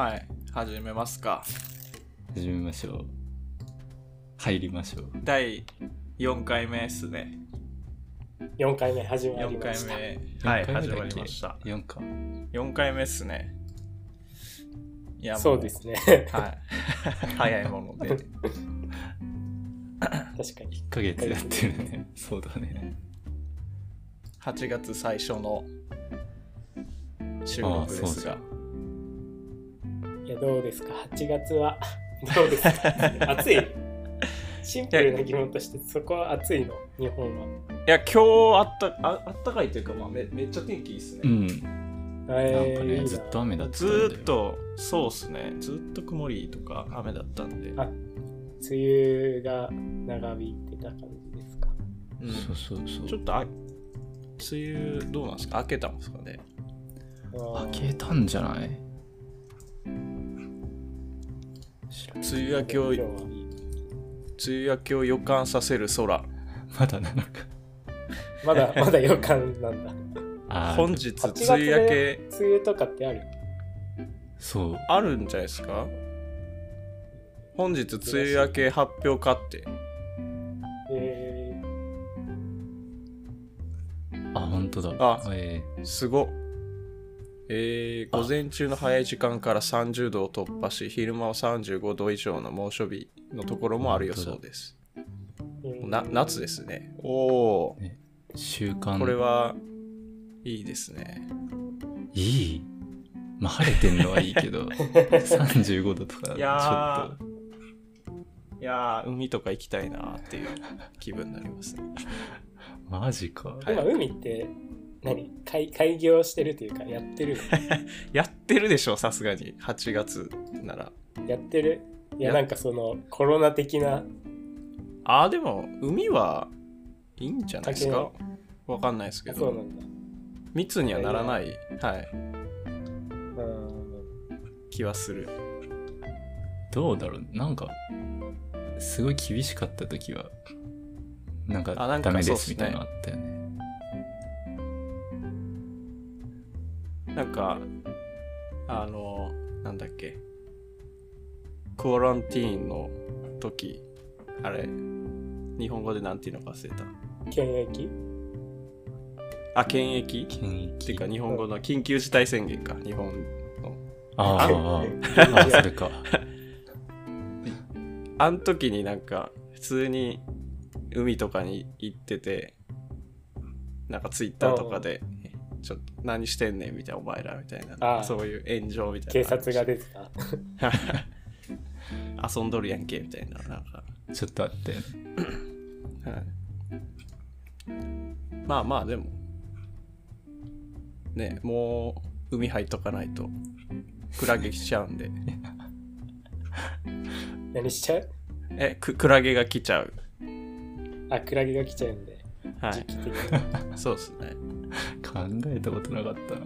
はい始めますか始めましょう。入りましょう。第4回目ですね4回目始まり4回ました。目はい4回目始まりました4か。4回目っすねいやもそうですね。はい 早いもので確かに。1ヶ月やってるね。そうだね。8月最初の収録ですがあいや、どうですか ?8 月は。どうですか？暑い？シンプルな疑問として、そこは暑いの？日本は。いや今日あったああったかいというか、まあ、めめっちゃ天気いいっすね、うん。えなんかね、ーいいなずっと雨だったんずっとそうっすね。ずっと曇りとか雨だったんで、あ梅雨が長引いてた感じですか？うん。そうそうそう。ちょっとあ梅雨どうなんですか？開けたんですかね？開開けたんじゃない？梅雨明けを梅雨明けを予感させる空まだなのか。まだ、まだ予感なんだ。本日8月梅雨明けで梅雨とかってある？そう。あるんじゃないですか？本日梅雨明け発表かってえあ、本当だ。あえすごっえー、あ午前中の早い時間から30度を突破し昼間は35度以上の猛暑日のところもある予想です。ーな夏ですね。おおー、週間。これはいいですね。いい？まあ、晴れてんのはいいけど、35度とか、ちょっいやと。いやー海とか行きたいなっていう気分になりますね。マジか。はい今、海って何？開開業してるというか、やってる。やってるでしょさすがに。8月なら。のやってる？いや、やなんかそのコロナ的な。あーでも海はいいんじゃないですか？だわかんないですけど。そうなんだ。密にはならない、はい、うん気はするどうだろう？なんか、すごい厳しかった時は、なんかあなんかダメそうっすね。ですみたいなのあったよね。なんかあのなんだっけ。クオランティーンの時あれ日本語でなんていうのか忘れた。検疫？あ検疫？検疫。っていうか日本語の緊急事態宣言か日本の。ああ、あああ、あそれか。あん時になんか普通に海とかに行っててなんかツイッターとかでちょっと何してんねんみたいなお前らみたいな。そういう炎上みたい警な察が出てた。遊んどるやんけみたいななんか、ちょっとあって。はい、まあまあでも。ねもう海入っとかないとクラゲ来ちゃうんで。何しちゃう？えくクラゲが来ちゃう。あ、クラゲが来ちゃうんで、はい。時期的に。そうですね。考えたことなかったな。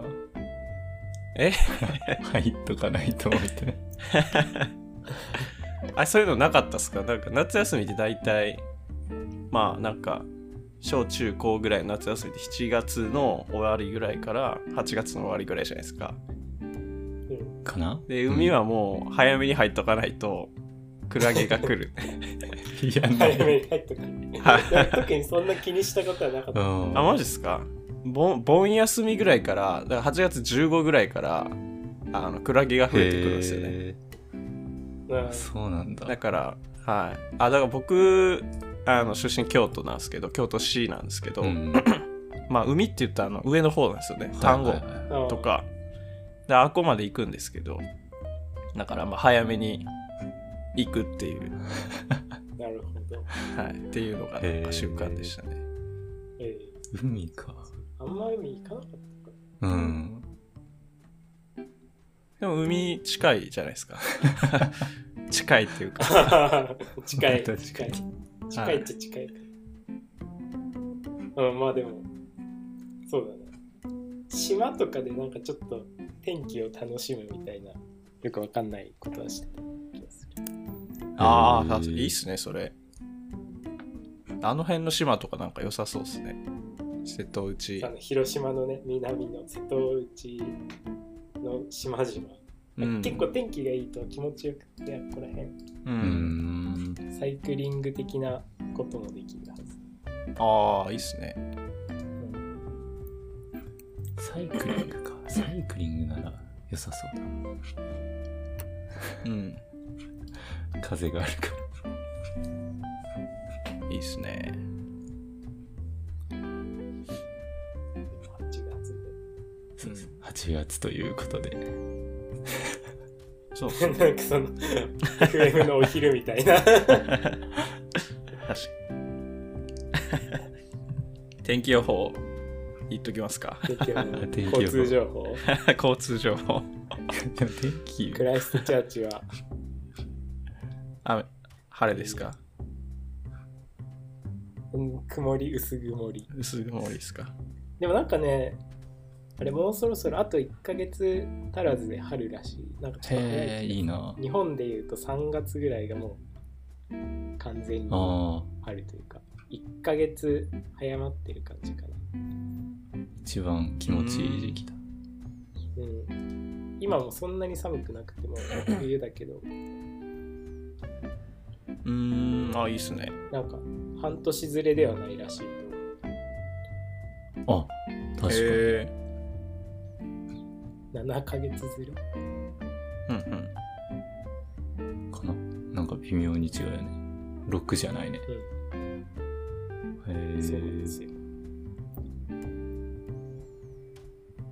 え？入っとかないと思って。あそういうのなかったっすか？なんか夏休みって大体まあなんか小中高ぐらいの夏休みって7月の終わりぐらいから8月の終わりぐらいじゃないですか。うんかな？で海はもう早めに入っとかないとクラゲが来る いや、な早めい。に入っとく。特にそんな気にしたことはなかった。うん。あマジっすか？盆盆休みぐらいからだから8月15ぐらいからあのクラゲが増えてくるんですよねそうなんだ。だからはいあだから僕あの出身京都なんですけど京都市なんですけど、うん。まあ海って言ったらあの上の方なんですよね単語とかであこまで行くんですけどだからまあ早めに行くっていう、なるほど。はい、っていうのがへー習慣でしたねえ海か。ーあんま海行かなかったかうん。でも海近いじゃないですか 近いっていうか ら。近い、近いに。近いっちゃ近い。うん、まあでも、そうだね。島とかでなんかちょっと天気を楽しむみたいな、よくわかんないことはしてた。ああいいっすねそれあの辺の島とかなんか良さそうっすね瀬戸内あの広島のね、南の瀬戸内の島々。うん結構天気がいいと気持ちよくてここら辺う。うんん。サイクリング的なこともできるはず、ああ、いいっすね。サイクリングか。サイクリングなら良さそううん。だ。風があるから。いいっすね。8月でそうそう8月ということで。そうそう。なんかその FM のお昼みたいな 確かに。天気予報言っときますか。天気予報 天気予報交通情報交通情報。でも天気クライストチャーチは雨、晴れですか？うん曇り薄曇り。薄曇りですか？でもなんかねあれもうそろそろあと1ヶ月足らずで春らしい。なんかちょっと早いいいな。日本でいうと3月ぐらいがもう完全に春というか1ヶ月早まってる感じかな。一番気持ちいい時期だ。うん。今もそんなに寒くなくても冬だけどうーん、あ、いいっすね。なんか半年ずれではないらしいとあ、確かに。へ7ヶ月ずれ？ーうんうん。かな？なんか微妙に違うよね。6じゃないね。へえ。そうなんですよ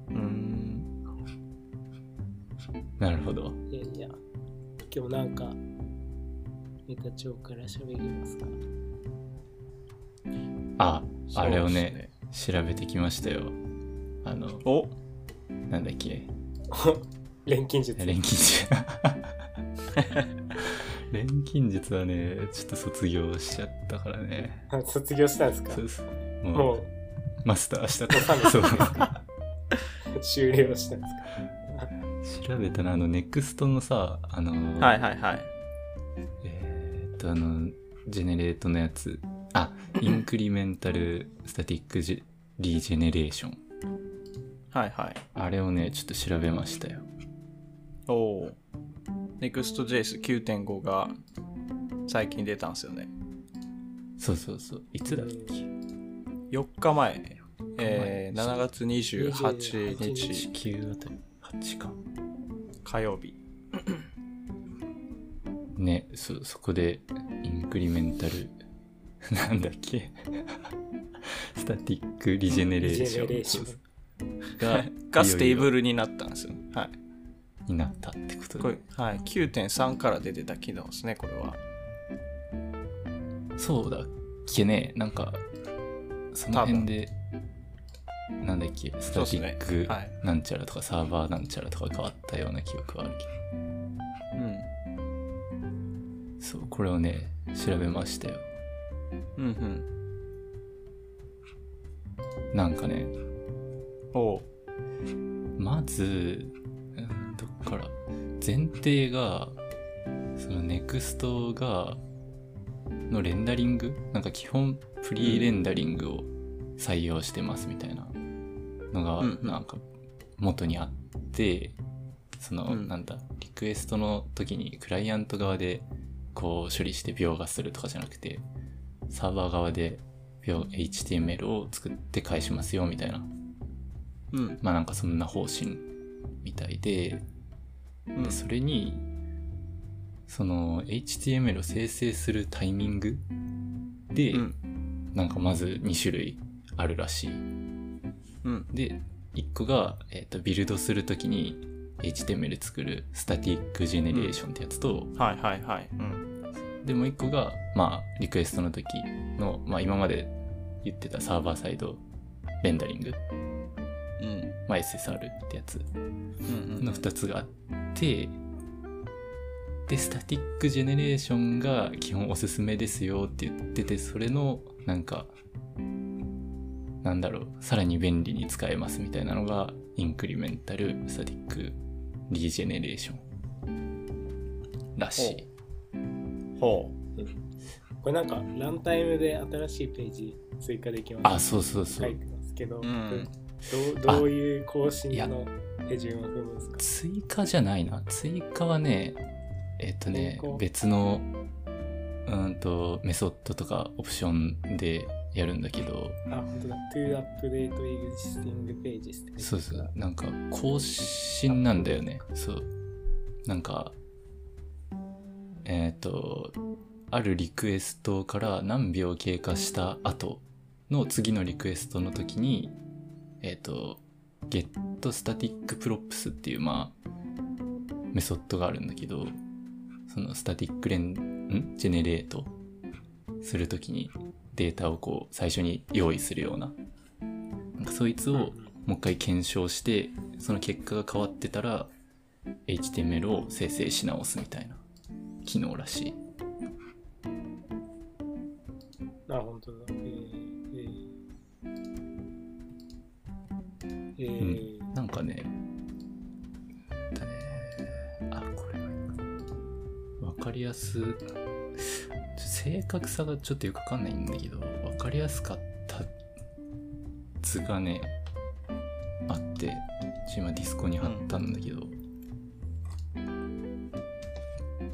うーん。なるほど。いやいや今日なんかネタ帳から喋りますか？あ、あれをね、調べてきましたよ。あの。おなんだっけ？錬金術錬金術。錬金術はね、ちょっと卒業しちゃったからね。あ卒業したんですか？そうそう。もう、もうマスターした収めたそう。終了したんですか？調べたら、あの、ネクストのさ、あの、はいはいはい。えと、あの、ジェネレートのやつ。あ、インクリメンタルスタティックジリジェネレーション。はいはい。あれをね、ちょっと調べましたよ。おお。Next.js9.5 が最近出たんですよね。そうそうそう。いつだっけ？4日前。えー、7月28 28日地球あたり8か。火曜日。ね、そ、そこで、インクリメンタル、なんだっけ？スタティックリジェネレーショョンンが、がステーブルルになったんですよ。はい。になったってことこでれ、はい。9.3から出てた機能ですね、これは。そうだっけねなんか、その辺で、なんだっけ、スタティックなんちゃらとか、サーバーなんちゃらとか変わったような記憶はあるけうん。ど、そう、これをね、調べましたよ。うんうん。なんかね、おう。まず、うんどっから前提がその NEXT がのレンダリング？なんか基本フリーレンダリングを採用してますみたいなのがなんか元にあってそのうんなんだリクエストの時にクライアント側でこう処理して描画するとかじゃなくてサーバー側で描 HTML を作って返しますよみたいなうん。まあなんかそんな方針みたいで、うんでそれに、その HTML を生成するタイミングで、うん。なんかまず2種類あるらしい。うん。で、1個が、えっとビルドするときに HTML 作るスタティックジェネレーションってやつと、はいはいはい。うん。でもう1個が、まあリクエストの時の、まあ今まで言ってたサーバーサイドレンダリング、うん。まあ SSR ってやつうんうん。の2つがあって、で、スタティックジェネレーションが基本おすすめですよって言ってて、それのなんか、なんだろう、さらに便利に使えますみたいなのが、インクリメンタルスタティックリジェネレーション。らしい。ほこれなんかランタイムで新しいページ追加できます。あ、そうそうそう。書い。てますけど、うん。どうどういう更新の手順を踏むんですか？追加じゃないな。追加はね、えっとね別の、うんと、メソッドとかオプションでやるんだけど、あ、本当だ。to update existing pages ってそうそう、なんか更新なんだよね。そう。なんか、えっ、と、あるリクエストから何秒経過した後の次のリクエストの時に、えっ、と、get static props っていう、まあ、メソッドがあるんだけど、そのスタティックレン、ん？ジェネレートするときにデータをこう最初に用意するような、なんかそいつをもう一回検証して、その結果が変わってたら、HTML を生成し直すみたいな。機能らしい。あ、本当だ。えー、えー、えー。なんかね、えっとね、あ、これがいいかわかりやす、正確さがちょっとよくわかんないんだけど、わかりやすかった図がね、あって、今ディスコに貼ったんだけど、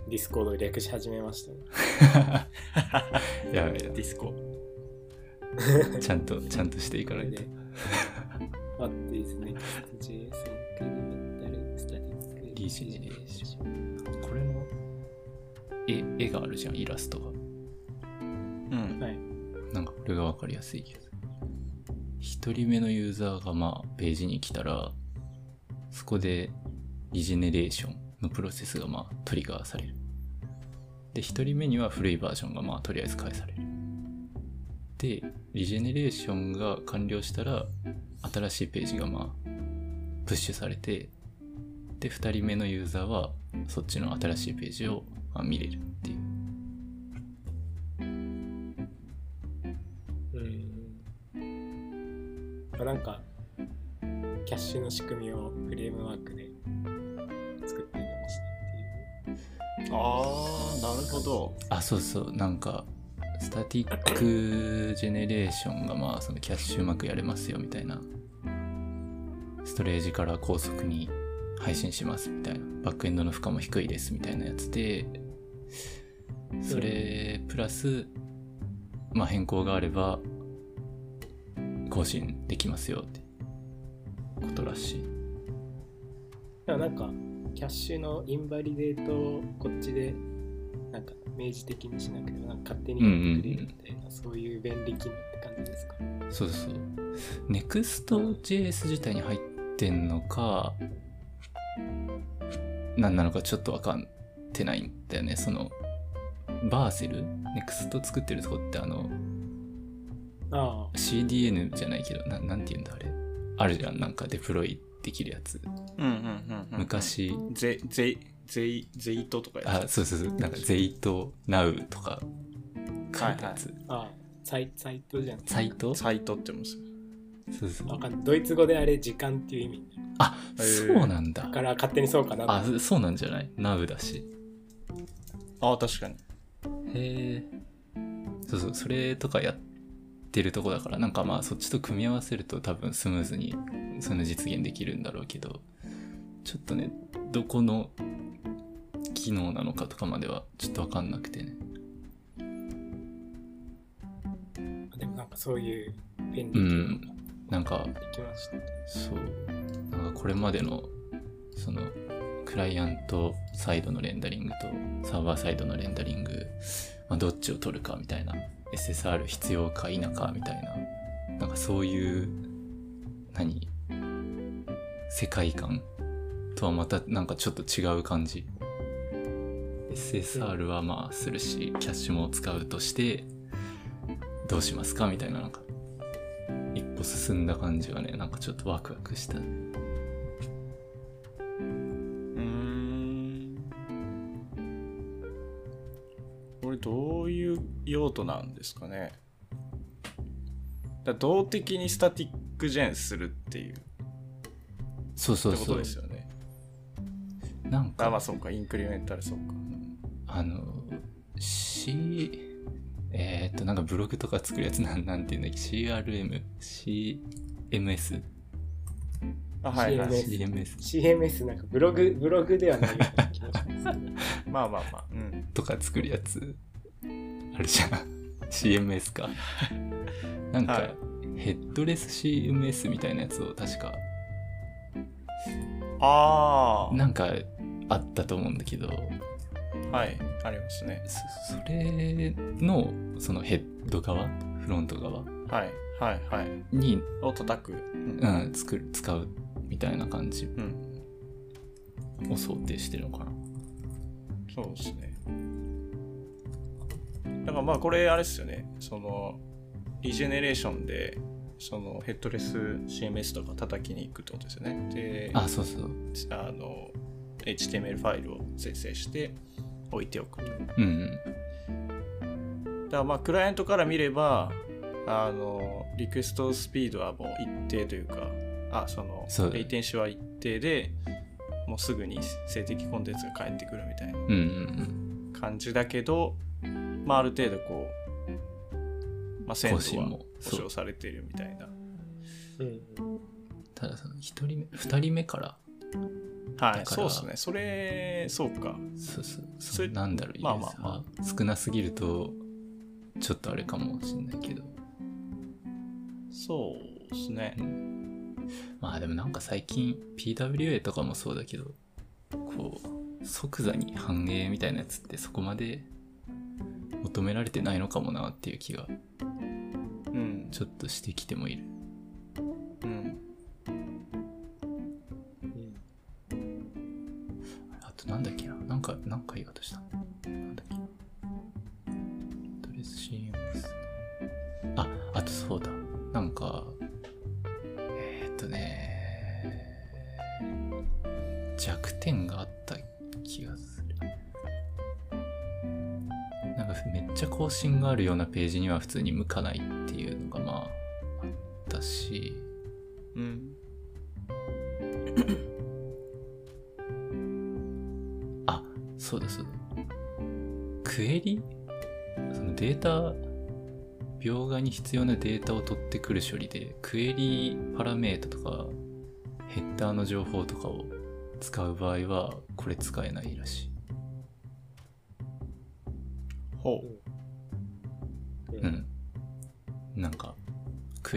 ディスコード略し始めましたね。い やいやディスコ。ちゃんと、ちゃんとしていかないと。What is Next.js incremental static Regeneration これの絵絵があるじゃん、イラストが。かこれがわかりやすい気がする。一人目のユーザーがまあページに来たら、そこでリジェネレーションのプロセスがまあトリガーされる。で、一人目には古いバージョンがまあとりあえず返される。で、リジェネレーションが完了したら、新しいページがまあプッシュされて、で、二人目のユーザーはそっちの新しいページをあ見れるまあ、なんか、キャッシュの仕組みをフレームワークで作ってみましたっていう。ああ、なるほど。あ、そうそう、なんか、スタティックジェネレーションがまあ、そのキャッシュうまくやれますよみたいな。ストレージから高速に配信しますみたいな。バックエンドの負荷も低いですみたいなやつで、それプラス、まあ変更があれば、更新できますよってことらしい。だからなんか、キャッシュのインバリデートをこっちで、なんか明示的にしなければ、なんか勝手にやってくれるみたいな、そういう便利機能って感じですか？そうそう。Next.js 自体に入ってんのか、何なのかちょっとわかってないんだよね。その、バーセル ?Next 作ってるとこってあの、あ CDN じゃないけど、ななんて言うんだあれ。あるじゃん。なんかデプロイできるやつ。うんうんうんうん。昔、ゼ、ゼ、ゼイ、ゼイトとかやあ、そうそうそう。なんか Zeit Now とか書いたやつ。あ、ああ、サイサイトじゃん。サイト？つ。サイトって言うんですよ。そうそう。わかんない。ドイツ語であれ、時間っていう意味。あ、そうなんだだ。から勝手にそうかなとあ、そうなんじゃない ?Now だし。ああ、確かに。へえ。そうそう、それとかやってるとこだから、なんかまあそっちと組み合わせると多分スムーズにその実現できるんだろうけど、ちょっとね、どこの機能なのかとかまではちょっとわかんなくてね。でもなんかそういう便利うん。なんか。そう。なんかこれまでの、その、クライアントサイドのレンダリングとサーバーサイドのレンダリング、まあ、どっちを取るかみたいな、SSR 必要か否かみたいな、なんかそういう、何？世界観とはまたなんかちょっと違う感じ。SSR はまあするし、キャッシュも使うとして、どうしますかみたいな、なんか一歩進んだ感じがね、なんかちょっとワクワクした。用途なんですかね。だ動的にスタティックジェンするっていう。そうそうそう。ってことで。すよね。なんか。あ、まあ、そうか、インクリメンタルそうか。あの、C、えーっと、なんかブログとか作るやつ。なんなんていうんだっけ ?CRM、CMS あはいはい。CMS CMS なんかブログブログではない まあまあまあ。うん。とか作るやつあるじゃん。CMS か。なんか、はい。ヘッドレス CMS みたいなやつを確か。あなんかあったと思うんだけど。あはい。ありますね。そそれのそのヘッド側？フロント側？はい。はい。はい。に、を叩く。うん。うん、作る使うみたいな感じうん。を想定してるのかな。そうですねだからまあこれあれですよね。そのリジェネレーションでそのヘッドレス CMS とか叩きに行くってことですよね。であそうそう。あの HTML ファイルを生成して置いておくとだかうんらまあクライアントから見ればあのリクエストスピードはもう一定というかあそのレイテンシは一定でもうすぐに静的コンテンツが返ってくるみたいなうんうん。感じだけど、まあ、ある程度こう、まあ、鮮度は更新も。保証されているみたいな。うん。ただその1人目2人目から。はいそうですね。それそうか。そうそう。それなんだろうまあまあ。ま少なすぎるとちょっとあれかもしれないけど。そうですね。まあでもなんか最近 PWA とかもそうだけどこう即座に反映みたいなやつってそこまで求められてないのかもなっていう気がうん。ちょっとしてきてもいる。うん。うん。あとなんだっけな。なんか何か言おうとした。なんがあるようなページには普通に向かないっていうのがまああったし。うん。あそうだそうだ。クエリ？そのデータ描画に必要なデータを取ってくる処理でクエリパラメータとかヘッダーの情報とかを使う場合はこれ使えないらしい。ほう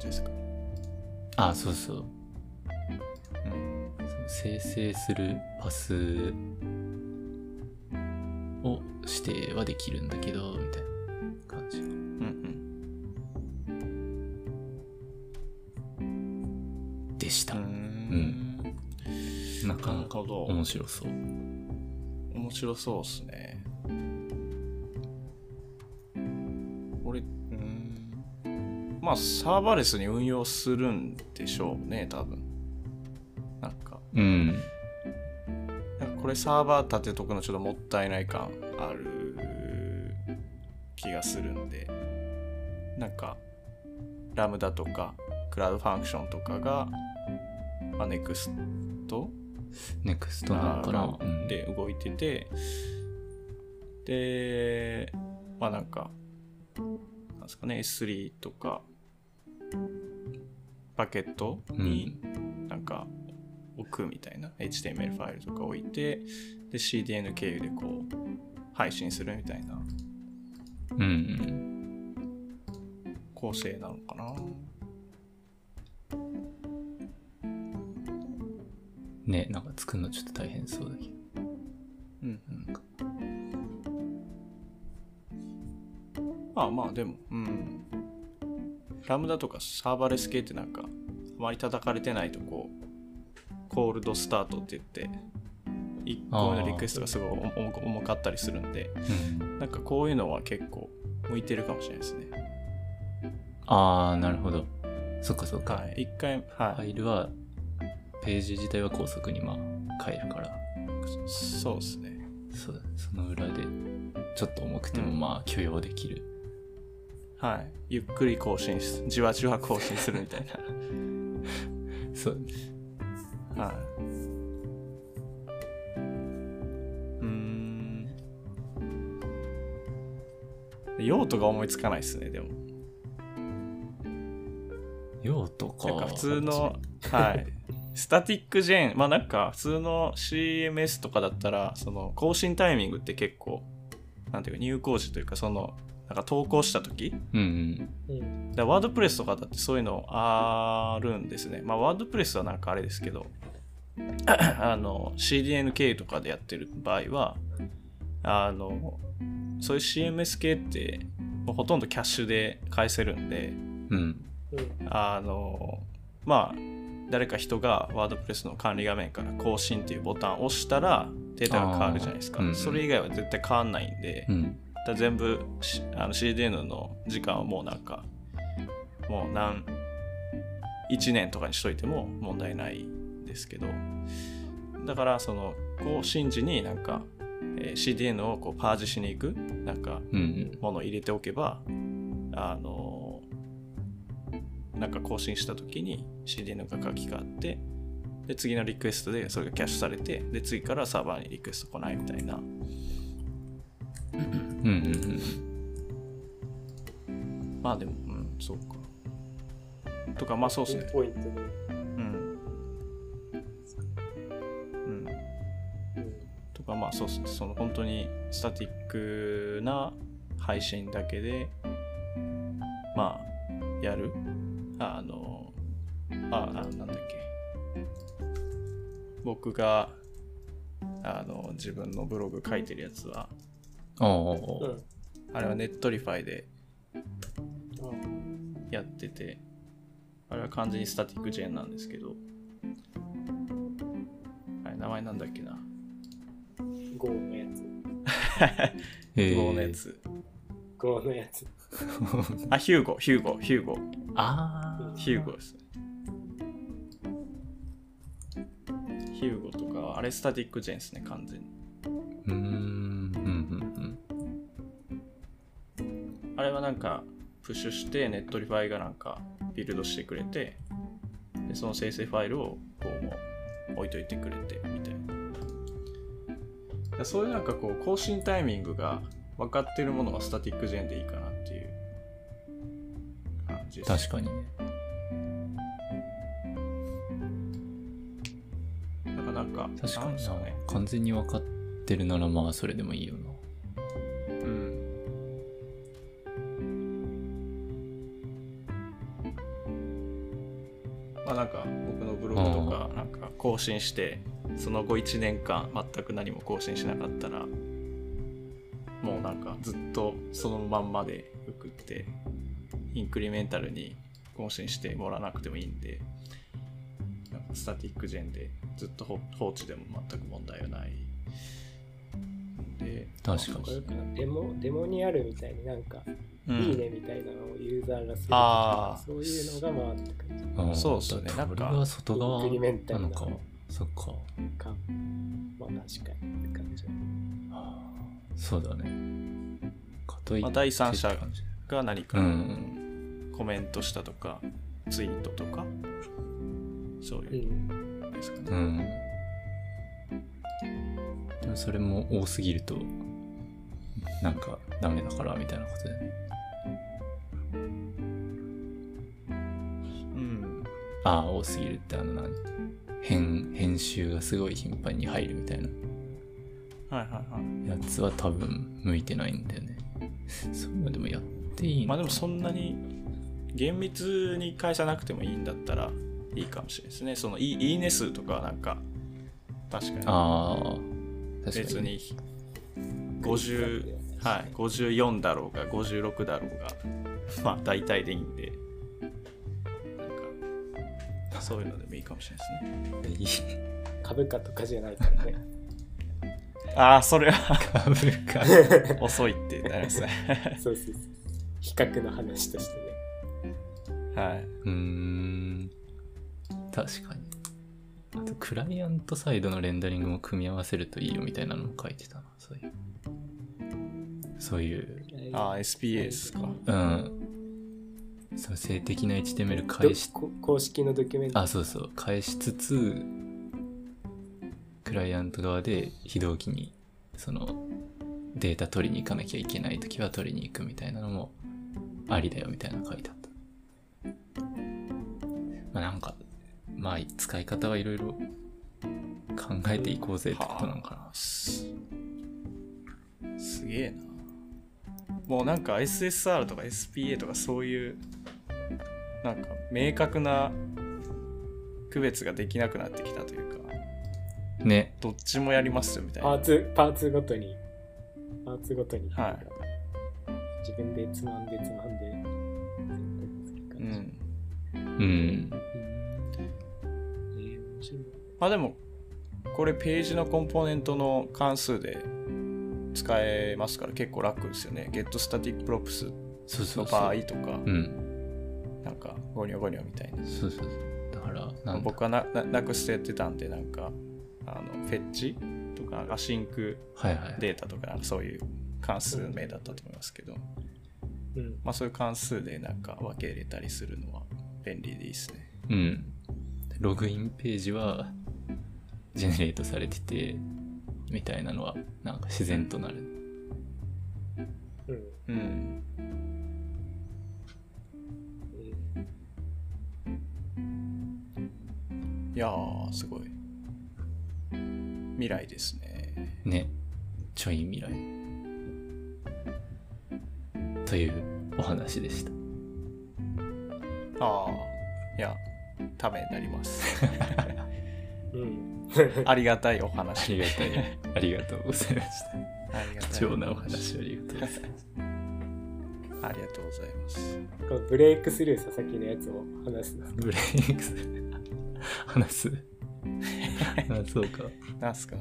じですか？あそうそう。うん。生成するパスを指定はできるんだけどみたいな感じ。うんうん。でした、うーん。なかなか面白そう。面白そうっすねまあサーバーレスに運用するんでしょうね多分。なんか。うん。これサーバー立てとくのちょっともったいない感ある気がするんで。なんか Lambda とか Cloud Functions とかが、まあ、 Next Next なのかな、で動いてて、でまあなんかなんですかね S3 とかバケットになんか置くみたいな、HTML ファイルとか置いてで CDN 経由でこう配信するみたいな。うんうん。構成なのかな。ねなんか作るのちょっと大変そうだけど。うんなん。かまあまあでもうん。ラムダとかサーバーレス系ってなんかあまり叩かれてないとこうコールドスタートって言って1個目のリクエストがすごい重かったりするんでうんなんかこういうのは結構向いてるかもしれないですねああなるほどそっかそっか。はい。一回、はい。ファイルは、ページ自体は高速にまあ変えるから、そうですね。そその裏で、ちょっと重くてもうんまあ許容できる。はい。ゆっくり更新す、じわじわ更新するみたいそう。な。はい。うーん。用途が思いつかないですね、でも。用途か。なんか普通の、はい。スタティックジェーン、まあなんか普通の CMS とかだったら、その更新タイミングって結構、なんていうか入稿時というか、その、なんか投稿した時うんうん。うん。だワードプレスとかだってそういうのあるんですね。まあワードプレスはなんかあれですけど、あの CDNK とかでやってる場合は、あの、そういう CMS 系ってもうほとんどキャッシュで返せるんで、うん。うん。あの、まあ、誰か人がワードプレスの管理画面から更新っていうボタンを押したらデータが変わるじゃないですか。うんそれ以外は絶対変わんないんで、うん。だ全部しあの CDN の時間はもうなんかもう何1年とかにしといても問題ないんですけどだからその更新時になんか、えー CDN をこうパージしに行くなんかうんうん。ものを入れておけばあのなんか更新した時に CDN が書き換わってで次のリクエストでそれがキャッシュされてで次からサーバーにリクエスト来ないみたいなうんうんまあでも、うん、そうか。とか、まあそうですね。ポイントで。うん。うん。うん。とか、まあそうですね。その本当にスタティックな配信だけで、まあ、やる。あの、あ、あなんだっけ。僕が、あの、自分のブログ書いてるやつは、ああ、うん。あれは Netlify であやってて、完全にスタティックジェーンなんですけど、あれ名前なんだっけな。Go のやつ。へえ。ゴーのやつ。Go のやつ。あ、ヒューゴ、ヒューゴ、ヒューゴ。ああ。ヒューゴですね。ヒューゴとかは、あれスタティックジェーンですね、完全に。うーん。うんうんあれはなんか、プッシュして、 Netlify がなんか、ビルドしてくれて、でその生成ファイルを、こう、もう、置いといてくれて、みたいな。そういうなんかこう、更新タイミングが分かってるものは static gen でいいかなっていう感じうん。です。確かにね。だからなんか、確かに。完全に分かってるならまあそれでもいいよな。新してその後1年間全く何も更新しなかったらもうなんかずっとそのまんまで送ってインクリメンタルに更新してもらわなくてもいいんでなんかスタティックジェンでずっと放放置でも全く問題はない。で確かに。デモ、デモにあるみたいになんか、うん。いいねみたいなのをユーザーがするあー。そういうのが回ってくる。うん。そうっすよね。だなんか外側インクリメンタルななのか。そっか。か。まあ確かにって感じ。そうだね。かといってまあ第三者が何かうん。コメントしたとかツイートとかそうう。いうんですかね、うん。でもそれも多すぎると、なんかダメだからみたいなことでね。うん、ああ、多すぎるってあの何？編、編集がすごい頻繁に入るみたいな。はいはいはい。やつは多分向いてないんだよね。そういうのでもやっていいまあでもそんなに厳密に返さなくてもいいんだったらいいかもしれないですね。そのいいいいね数とかはなんか確かに。ああ、確か別に。に50はい54だろうが56だろうがまあ大体でいいんでそういうのでもいいかもしれないですねいい株価とかじゃないからね。ああそれは株価。遅いってなりますねそうそうそう。比較の話としてね。はい。うーん確かにあとクライアントサイドのレンダリングも組み合わせるといいよみたいなのも書いてたなそういうそういうああ、SPA ですか。うんその性的な HTML ど返しこ公式のドキュメント？あそうそう。返しつつクライアント側で非同期にそのデータ取りに行かなきゃいけない時は取りに行くみたいなのもありだよみたいなの書いてあった。まあなんかまあ使い方はいろいろ考えていこうぜってことなのかな。すすげえな。もうなんか SSR とか SPA とかそういう、なんか明確な区別ができなくなってきたというか、ね。どっちもやりますよみたいな。パーツパーツごとに。パーツごとに、はい。自分でつまんでつまんで。う感じ、ん。うん。えー面白い。まあでも、これページのコンポーネントの関数で使えますから結構楽ですよね。getStaticProps そうそうのそう場合とか、うんなんかゴニョゴニョみたいな。そうそうそうだからなんだ僕はなななくしてやってたんで、なんか、あのフェッチとかアシンクデータとかなんかそういう関数名だったと思いますけど、うんまあそういう関数でなんか分け入れたりするのは便利でいいですね。うん。ログインページはジェネレートされてて、みたいなのはなんか自然となる。うんうん。えいやー、すごい。未来ですね。ね。ちょい未来。というお話でした。ああ、いや、ためになります。ーうんありがたいおあ話。りがたい。ありがとうございました。ありがたい貴重なお話をありがとうございます。ありがとうございます。このブレイクスルー佐々木のやつを話すブレイクス。話す？あ、そうか。なんすか？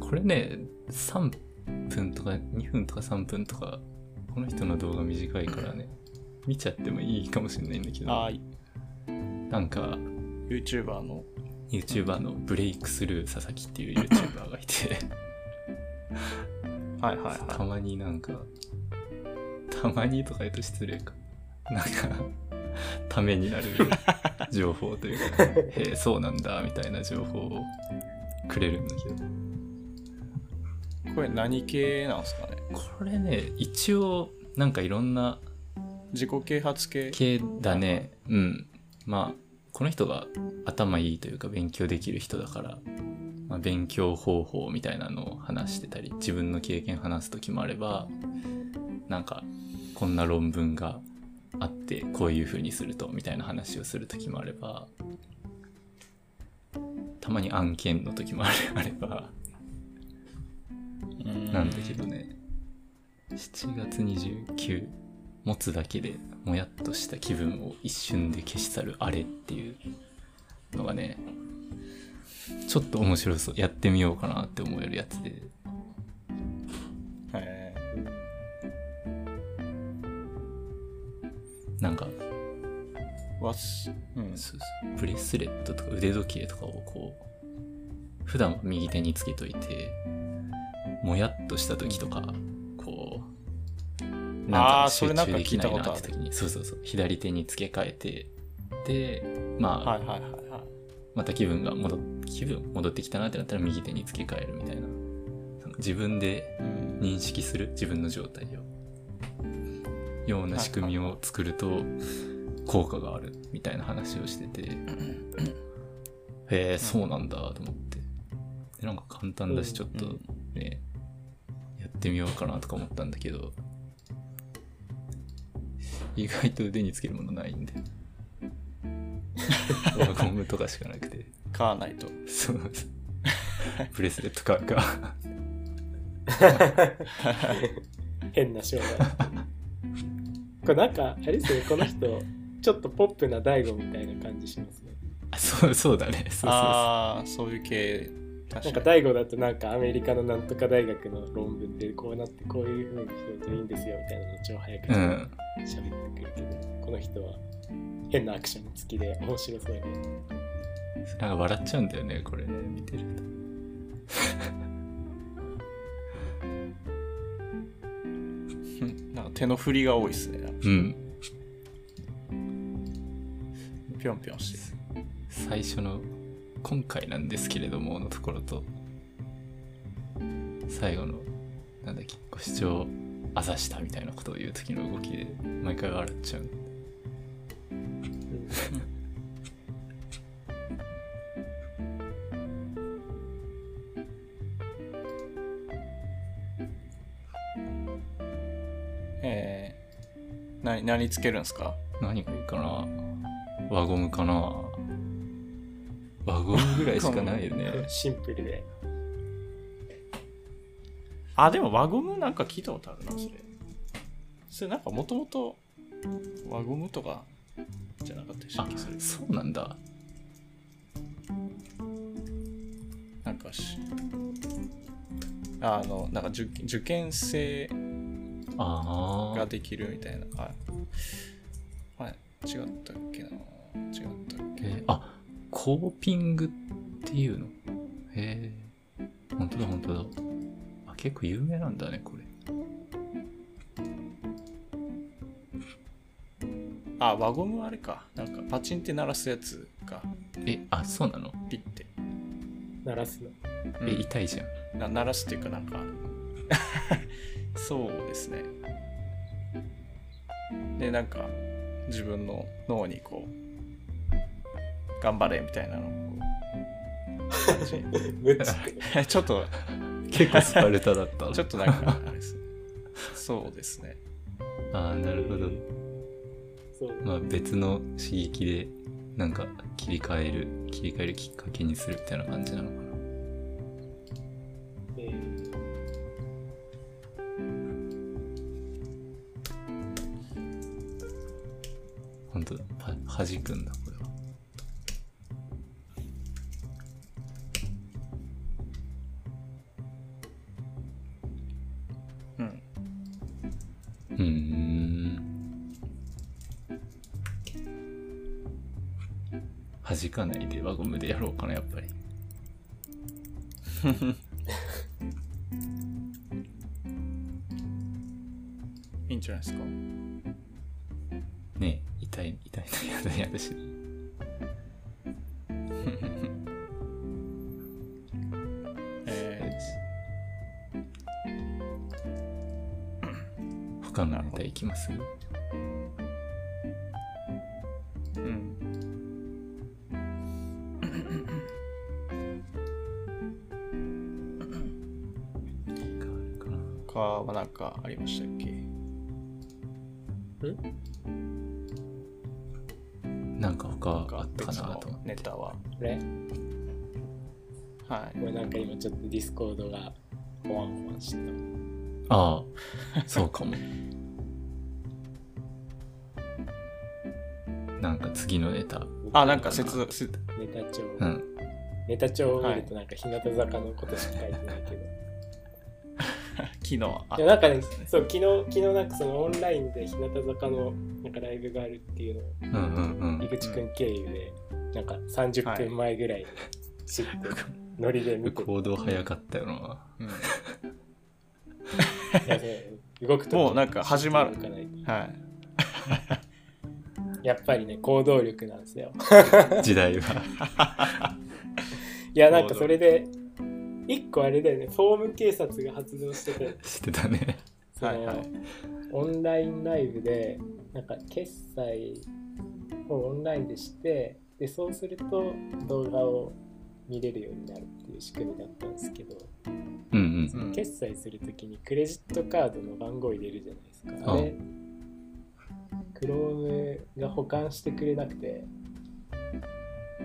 これね、3分とか2分とか3分とか、この人の動画短いからね、見ちゃってもいいかもしれないんだけど、ああ、なんか、YouTuber の。YouTuber のブレイクスルー佐々木っていう YouTuber がいて、はいはいはたまになんか、たまにとか言うと失礼か。なんか、ためになる情報というか、へ え、そうなんだ、みたいな情報をくれるんだけど、い。これ何系なんですかね？これね、一応、なんかいろんな自己啓発系？系だね。うん。まあ、この人が頭いいというか勉強できる人だから、まあ、勉強方法みたいなのを話してたり、自分の経験話す時もあれば、なんか、こんな論文があって、こういう風にすると、みたいな話をする時もあれば、たまに案件の時もあれば、うん。なんだけどね、7月29持つだけでもやっとした気分を一瞬で消し去るあれっていうのがね、ちょっと面白そう。やってみようかなって思えるやつで。えなんか、ーわすうんそうそうブレスレットとか腕時計とかをこう、普段は右手につけといて、もやっとした時とか、なんか集中できないなって時に、そうそうそう、左手に付け替えて、で、まあ、はいはいはいはい。また気分が戻っ気分戻ってきたなってなったら右手に付け替えるみたいな。自分でうん。認識する自分の状態を。ような仕組みを作ると効果があるみたいな話をしてて。へえそうなんだと思って。でなんか簡単だしちょっとねやってみようかなとか思ったんだけど意外と腕につけるものないんで。輪 ゴムとかしかなくて。買わないと。そうブレスレット買うか。変な将来これなんかあれですよね。この人ちょっとポップな大悟みたいな感じしますね。あそうそうだね。そうそうそう。ああそういう系なんか大悟だとなんかアメリカのなんとか大学の論文でこうなってこういう風にするといいんですよみたいなのを超早くうん喋ってくるけど、この人は変なアクション付きで面白そうで。なんか笑っちゃうんだよね、これね、見てると。う んなんか手の振りが多いですね。うん。ぴょんぴょんして。最初の「今回なんですけれども」のところと最後のなんだっけご視聴あざしたみたいなことを言う時の動きで毎回笑っちゃううん えー、何、何つけるんですか？何がいいかな？輪ゴムかな？輪ゴムぐらいしかないよね シンプルで。あ、でも輪ゴムなんか聞いたことあるな、それ。それなんかもともと輪ゴムとかじゃなかったでしたあっけそれ。そうなんだなんかし、あの、なんか受受験生ああができるみたいな。はい。はい、違ったっけ？コーピングっていうの？へえ。本当だ本当だ。あ結構有名なんだねこれ。あ、輪ゴムはあれか。なんかパチンって鳴らすやつが。えあそうなの？ピッて。鳴らすの。えうん。痛いじゃん。な鳴らすっていうかなんか。そうですね。でなんか自分の脳にこう頑張れみたいなの。ちょっと結構スパルタだった。ちょっとなんかあれですそうですね。ああなるほど。まあ別の刺激でなんか切り替える切り替えるきっかけにするみたいな感じなのかな。えー。本当だは弾くんだ弾かないで輪ゴムでやろうかなやっぱり。いいんじゃないですか？ねえ痛い痛いのやだやだし。え他のネタいきます？他はなんかありましたっけ？なんか他なんかあったかなとネタは。これはい。これなんか今ちょっと Discord がホワンホワンしてああそうかも。なんか次のネタ。た。あなんか説説。ネタ帳。うん。ネタ帳を見るとなんか日向坂のことしか書いてないけど。昨日あいやなんかね、そう、昨日、昨日なんかそのオンラインで日向坂のなんかライブがあるっていうのをうんうんうん。井口くん経由で、なんか30分前ぐらいに知って、ノリで見て、行動早かったよな。うん。いやそう動くともうなんか始まる。はい。やっぱりね、行動力なんですよ。時代は。いや、なんかそれで、一個あれだよね、フォーム警察が発動してて、してたね。はいはい。オンラインライブで、なんか決済をオンラインでして、で、そうすると動画を見れるようになるっていう仕組みだったんですけど、うんうん。うん決済するときにクレジットカードの番号入れるじゃないですか。ああれ、Chrome が保管してくれなくて、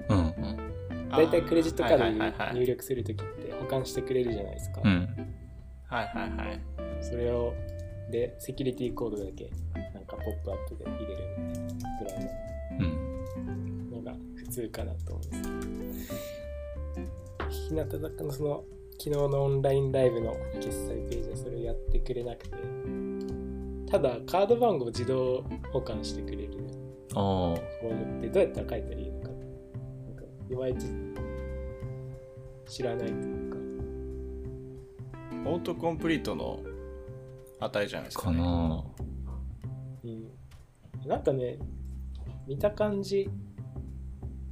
うんうん大体クレジットカード入力するときって保管してくれるじゃないですか。うん。はいはいはい。それを、で、セキュリティコードだけ、なんかポップアップで入れるみたいなぐらいうんののが普通かなと思うんですけど。日向坂のその、昨日のオンラインライブの決済ページはそれをやってくれなくて、ただカード番号自動保管してくれる。ああ、フォームってどうやったら書いたらいいいまいち知らないというか、オートコンプリートの値じゃないですか、かね。なうん、なんかね、見た感じ、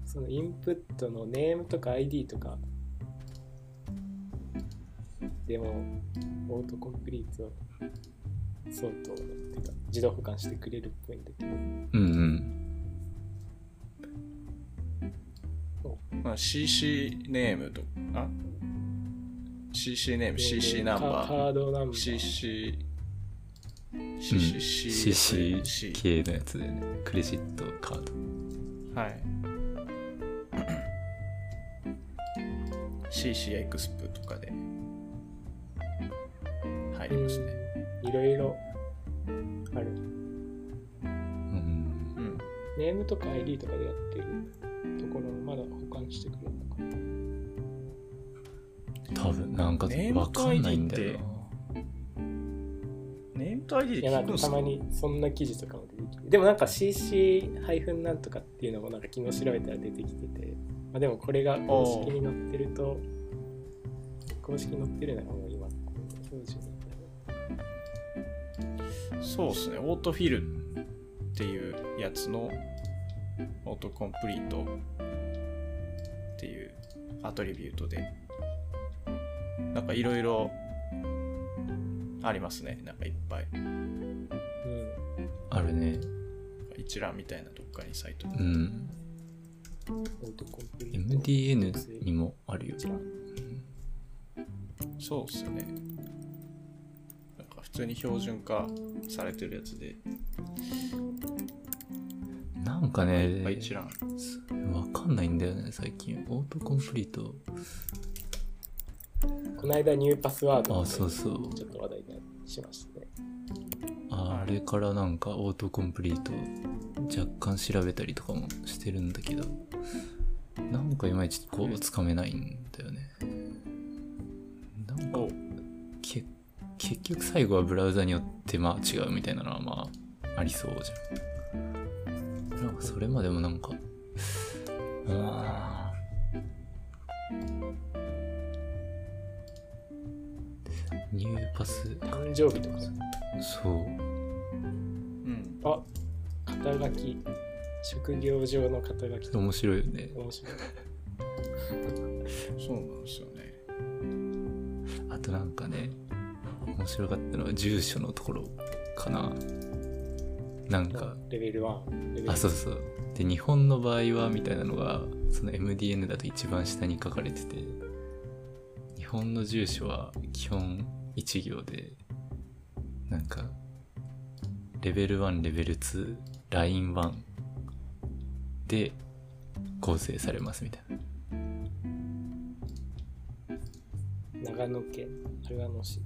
そのインプットのネームとか ID とか、でも、オートコンプリート相当のっていうか、自動保管してくれるっぽいんだけど、うんうん。まあ、CC ネームとあ？CC ネーム、CC ナンバカー、ードナンバー、CC、うん、CC、系のやつでね。クレジットカード。はい。CC エクスプとかで入りますね。うんいろいろある。うん。うん。ネームとか ID とかでやってるしてくれるのかな。多分、なんかネームとわかんないんだよネームと ID いや、なんかで聞くんすかたまにそんな記事とかも出てきて。でもなんか CC- なんとかっていうのもなんか昨日調べたら出てきてて、まあ、でもこれが公式に載ってると、公式に載ってるのがもう今、この表示になってそうですね。オートフィルっていうやつのオートコンプリートアトリビュートで、なんかいろいろありますね。なんかいっぱい。る。うん。あるね。一覧みたいなどっかにサイトで。うん。オートコンプリート MDN にもあるよ。一覧そうっすね。なんか普通に標準化されてるやつで、なんかいっぱいね、一覧。わかんないんだよね、最近。オートコンプリート。この間ニューパスワードあ、そうそう。ちょっと話題にしましたね。あれからなんかオートコンプリート若干調べたりとかもしてるんだけど、なんかいまいちこうつかめないんだよね。なんか結局最後はブラウザによってまあ違うみたいなのはまあありそうじゃん。それまでもなんか、うーんニューパス、誕生日とか、そう。うん。あ肩書き、職業上の肩書き面白いよね。面白い。そうなんですよね。あとなんかね、面白かったのは住所のところかな。なんか、レベル1。レベルあ、そうそう。で、日本の場合はみたいなのが、その MDN だと一番下に書かれてて、日本の住所は基本1行で、なんか、レベル1、レベル2、ライン1で構成されますみたいな。長野県長野市。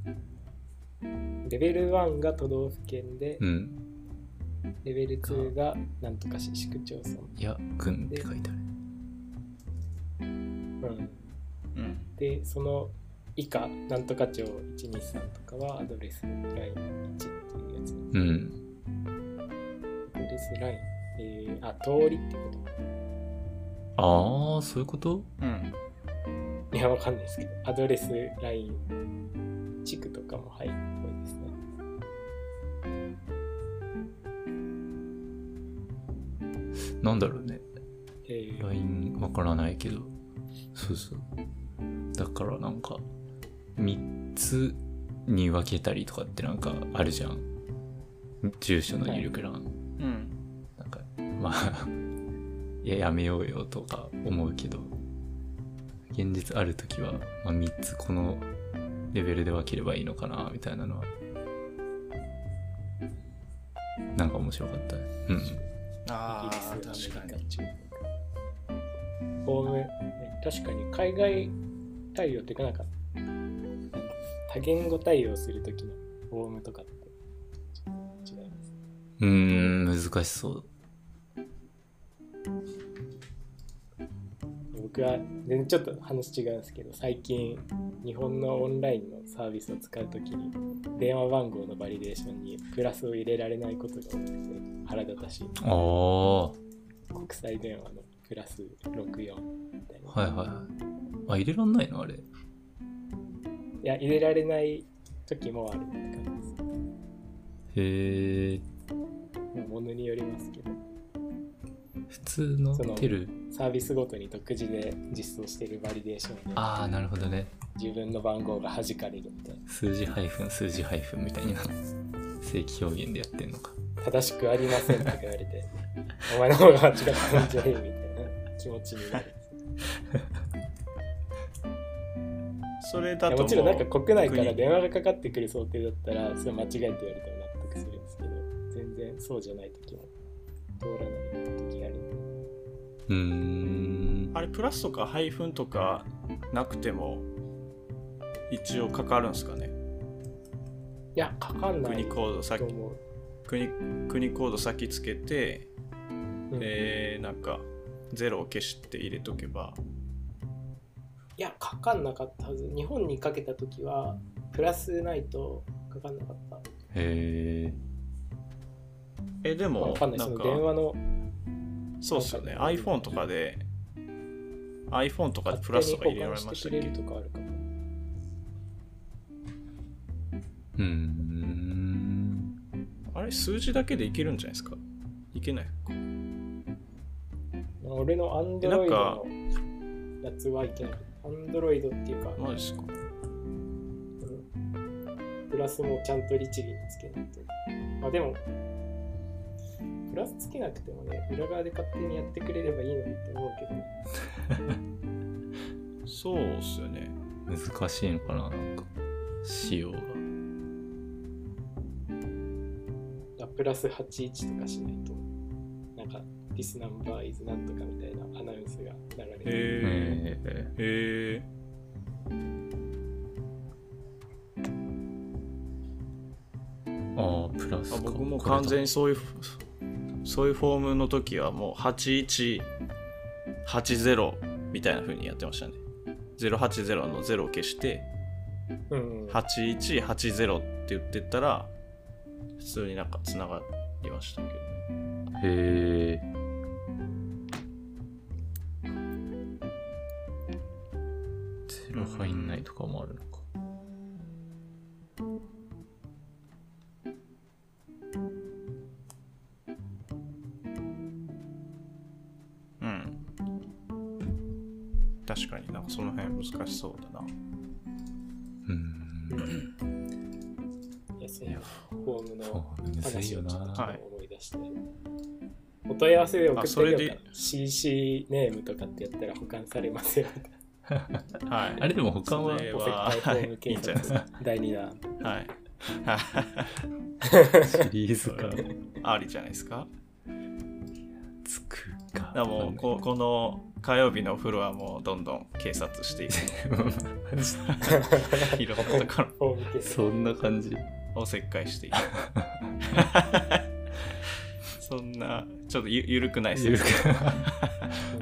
レベル1が都道府県で、うん。レベル2がなんとか市市区町村。いや、軍って書いてある。うん、うん。で、その以下、なんとか町123とかはアドレスライン1っていうやつ。うん。アドレスライン、えー、あ、通りってこああ、そういうこと？うん。といや、わかんないですけど、アドレスライン、地区とかも入るっぽなんだろうね。えー LINE わからないけど。そうそう。だからなんか、3つに分けたりとかってなんかあるじゃん。住所の入力欄。うん。なんか、まあ、いや、やめようよとか思うけど、現実あるときは、まあ、3つこのレベルで分ければいいのかな、みたいなのは、なんか面白かったね。うん。あイギあ、リス、ア。メリカ中ホーム、ね。確かに海外対応っていう。かなんか、多言語対応するときのフォームとかって違います。う。ーん、難しそう。は全然ちょっと話違うんですけど最近日本のオンラインのサービスを使うときに電話番号のバリデーションにプラスを入れられないことが多くて腹立たしいああ。は国際電話のプラス64みたいな、いはいはい。あ、入れらんないのあれ。いや入れられない時もあるって感じですへえ。まあ物によりますけど普通の tel。サービスごとに独自で実装しているバリデーションでああ、なるほどね。自分の番号が弾かれるみたいな数字ハイフン数字ハイフンみたいな正規表現でやってんのか。正しくありませんとか言われてお前の方が間違ってんじゃねえみたいな気持ちになるい それだとやもちろんなんか国内から国電話がかかってくる想定だったらそれ間違いって言われても納得するんですけど全然そうじゃない時も通らないうーん。あれプラスとかハイフンとかなくても一応かかるんですかね？いやかかんない国コード先。国国コード先つけて、うん。えー、なんか0を消して入れとけば。いやかかんなかったはず。日本にかけた時はプラスないとかかんなかった。へえ。えでもわかんない。そのなんか電話のそうっすよね。iPhone とかで iPhone とかでプラスとか入れられましたっけ？うーん。あれ数字だけでいけるんじゃないですか？いけない。か俺のアンドロイドのやつはいけない。アンドロイドっていうか、マジですか？うん。プラスもちゃんと律儀につけないと。まあでも、プラスつけなくてもね、裏側で勝手にやってくれればいいのにって思うけど、そうっすよね難しいのかななんか。仕様が。プラス81とかしないと、なんか、This number is なんとかみたいなアナウンスが流れる。へへえ。えへああ、プラスか。あ僕も完全にそういうそういうフォームの時はもう8180みたいな風にやってましたね080の0を消してうんうん。8180って言ってったら普通になんかつながりましたけどねへえ。ゼロ入んないとかもあるのか。確かになんかその辺難しそうだなうーん。いや、そのフォームの話をちょっとな。はい思い出して、お問い合わせで送ってあそれでみようか CC ネームとかってやったら保管されますよ。はいあれでも他はそれおせっはかいフォームいんじゃないですか察第2弾。はいシリーズ化ありじゃないですか？つくか。だからもうここの火曜日のお風呂はもうどんどん警察していく。いろんなところ。そんな感じ。おせっかいしていく。そんなちょっとゆゆるくないですゆるね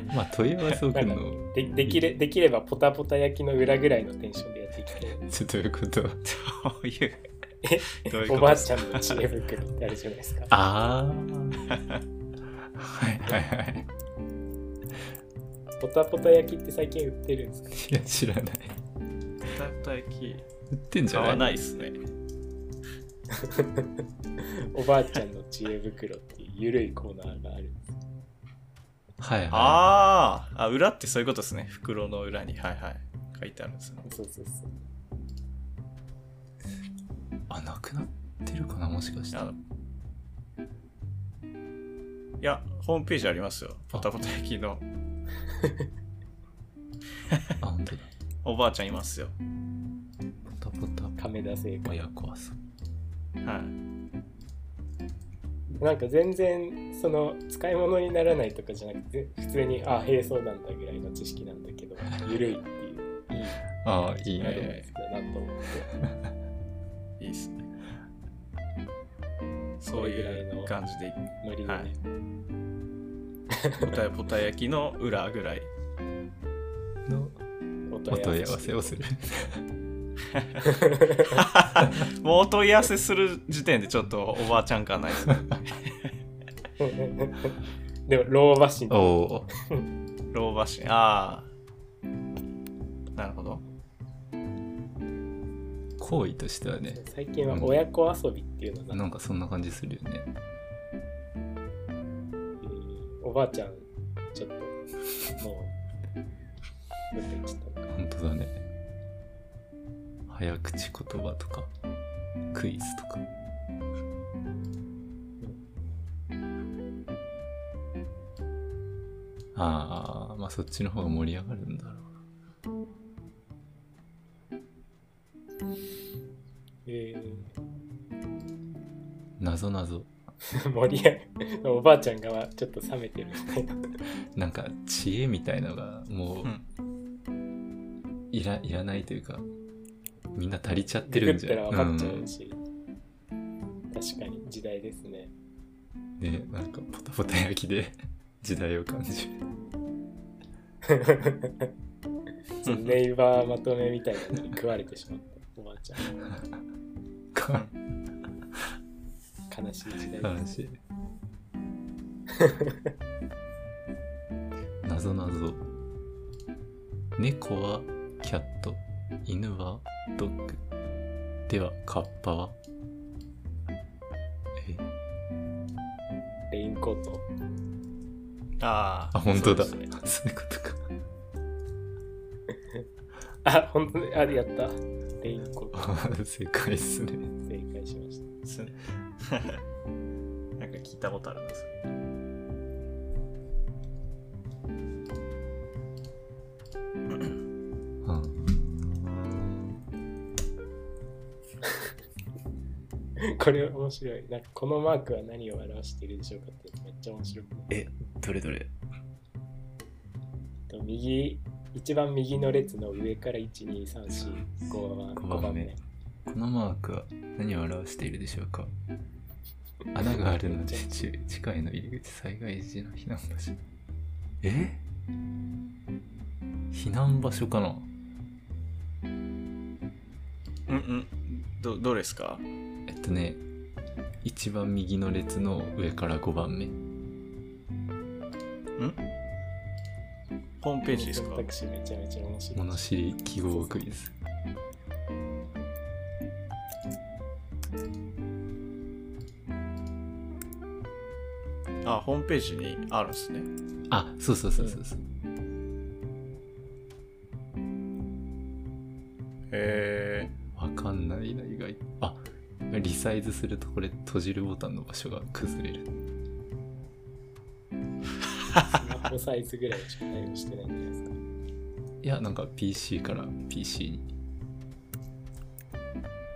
く。まあ問い合わせを送るの。でできれできればポタポタ焼きの裏ぐらいのテンションでやっていきたい。ちょっということ？どういう？おばあちゃんの知恵袋ってあるじゃないですか。ああはいはいはいポタポタ焼きって最近売ってるんですか？いや知らない。たた焼き。売ってんじゃ買ない？わないっすね。おばあちゃんの知恵袋っていうゆるいコーナーがあるんです。はいはい。あー。あ裏ってそういうことですね。袋の裏に。はいはい。書いてあるんですね。そうそうそう。あなくなってるかな？もしかして。いやホームページありますよ。ポタポタ焼きのあ本当だ。おばあちゃんいますよ。ポタポタ。亀田製菓。親子さんはい。なんか全然その使い物にならないとかじゃなくて普通にあへえそうなんだぐらいの知識なんだけど ゆるいっていう。いいああいいねなと思ってい。いっすね。そういう感じでノリでね、はいポタポタ焼きの裏ぐらいのおお問い合わせをする。もうお問い合わせする時点でちょっとおばあちゃん感ないですね。でも老婆心おお。老婆心。ああ。なるほど。行為としてはね、最近は親子遊びっていうのが、なんかそんな感じするよね。おばあちゃんちょっともうどっか行っちゃったのか本当だね。早口言葉とか、クイズとか。ああ、まあそっちの方が盛り上がるんだろえうな。なぞなぞ。ー、盛り上がるおばあちゃんがちょっと冷めてる。みたいななんか知恵みたいのがもういらいらないというか、みんな足りちゃってるんじゃたら分かっちゃううし、確かに時代ですね。んね、なんかポタポタ焼きで 時代を感じる。ネイバーまとめみたいなのに食われてしまったおばあちゃかん悲しい時代悲しい。なぞなぞ。猫はキャット、犬はドッグ。では、カッパは？え、レインコートああ。あ、本当だ。そうねそういうことか。あ本当に？あやったレインコート 正解っすね。正解しましたす なんか聞いたことあるな、それ。うん。これ面白い。なんかこのマークは何を表しているでしょうかってめっちゃ面白くないえ、どれどれ？と右一番右の列の上から12345番五番目。このマークは何を表しているでしょうか？穴があるので地地下への入り口災害時の避難場所。え？避難場所かな？うんうん。ど、どうですか？えっとね一番右の列の上から5番目。ん？ホームページですか？選択肢めちゃめちゃ面白い。物知り記号クイズあ、ホームページにあるんですね。あそうそうそうそうそう。へえわかんないな意外。あリサイズするとこれ閉じるボタンの場所が崩れる。スマホサイズぐらいしか対応してないんじゃないですか。いやなんか PC から PC に。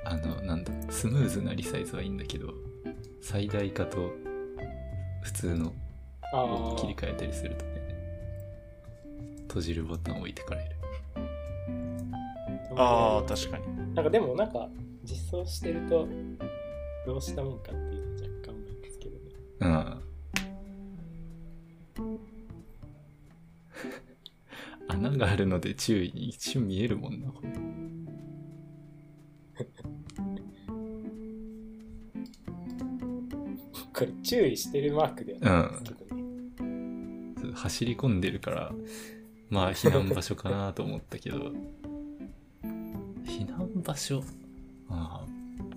あのなんだスムーズなリサイズはいいんだけど最大化と普通の切りあ替えたりするとね。閉じるボタンを置いてかれる。ああ、確かに。なんかでもなんか実装してるとどうしたもんかっていうのは若干思うんですけどね。うん。穴があるので注意に一瞬見えるもんな。ここれ注意してるマークではないですけどね、走り込んでるからまあ避難場所かなと思ったけど。避難場所？ああ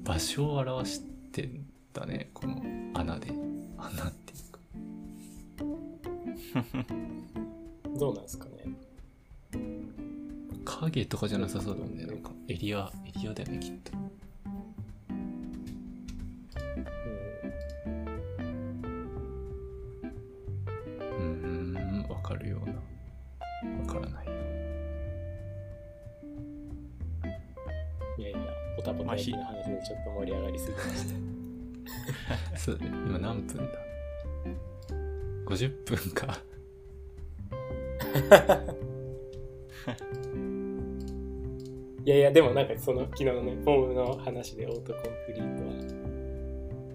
場所を表してんだねこの穴で。穴っていうか。どうなんですかね。影とかじゃなさそうだもんねなんか。エリアエリアだよねきっとり上がりすぎました。そうだね。今何分だ？50分か。いやいや、でもなんかその昨日のね、フォームの話でオートコンプリートは。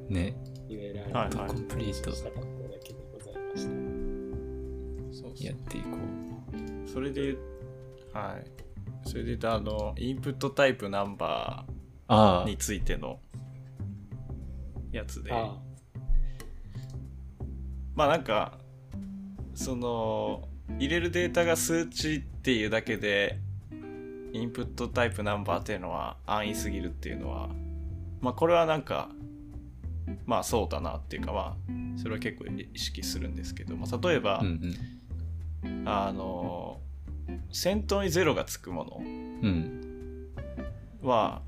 ね。いろいろある。はいオートコンプリート。したかっただけでございました。そうやっていこそれではい。それで言うと、あの、インプットタイプナンバあーについてのやつで、あまあなんか、その、入れるデータが数値っていうだけで、インプットタイプナンバーっていうのは安易すぎるっていうのは、まあこれはなんか、まあそうだなっていうかまあ、それは結構意識するんですけど、まあ、例えば、あ。うんあの、先頭にゼロがつくものうん。うん。は、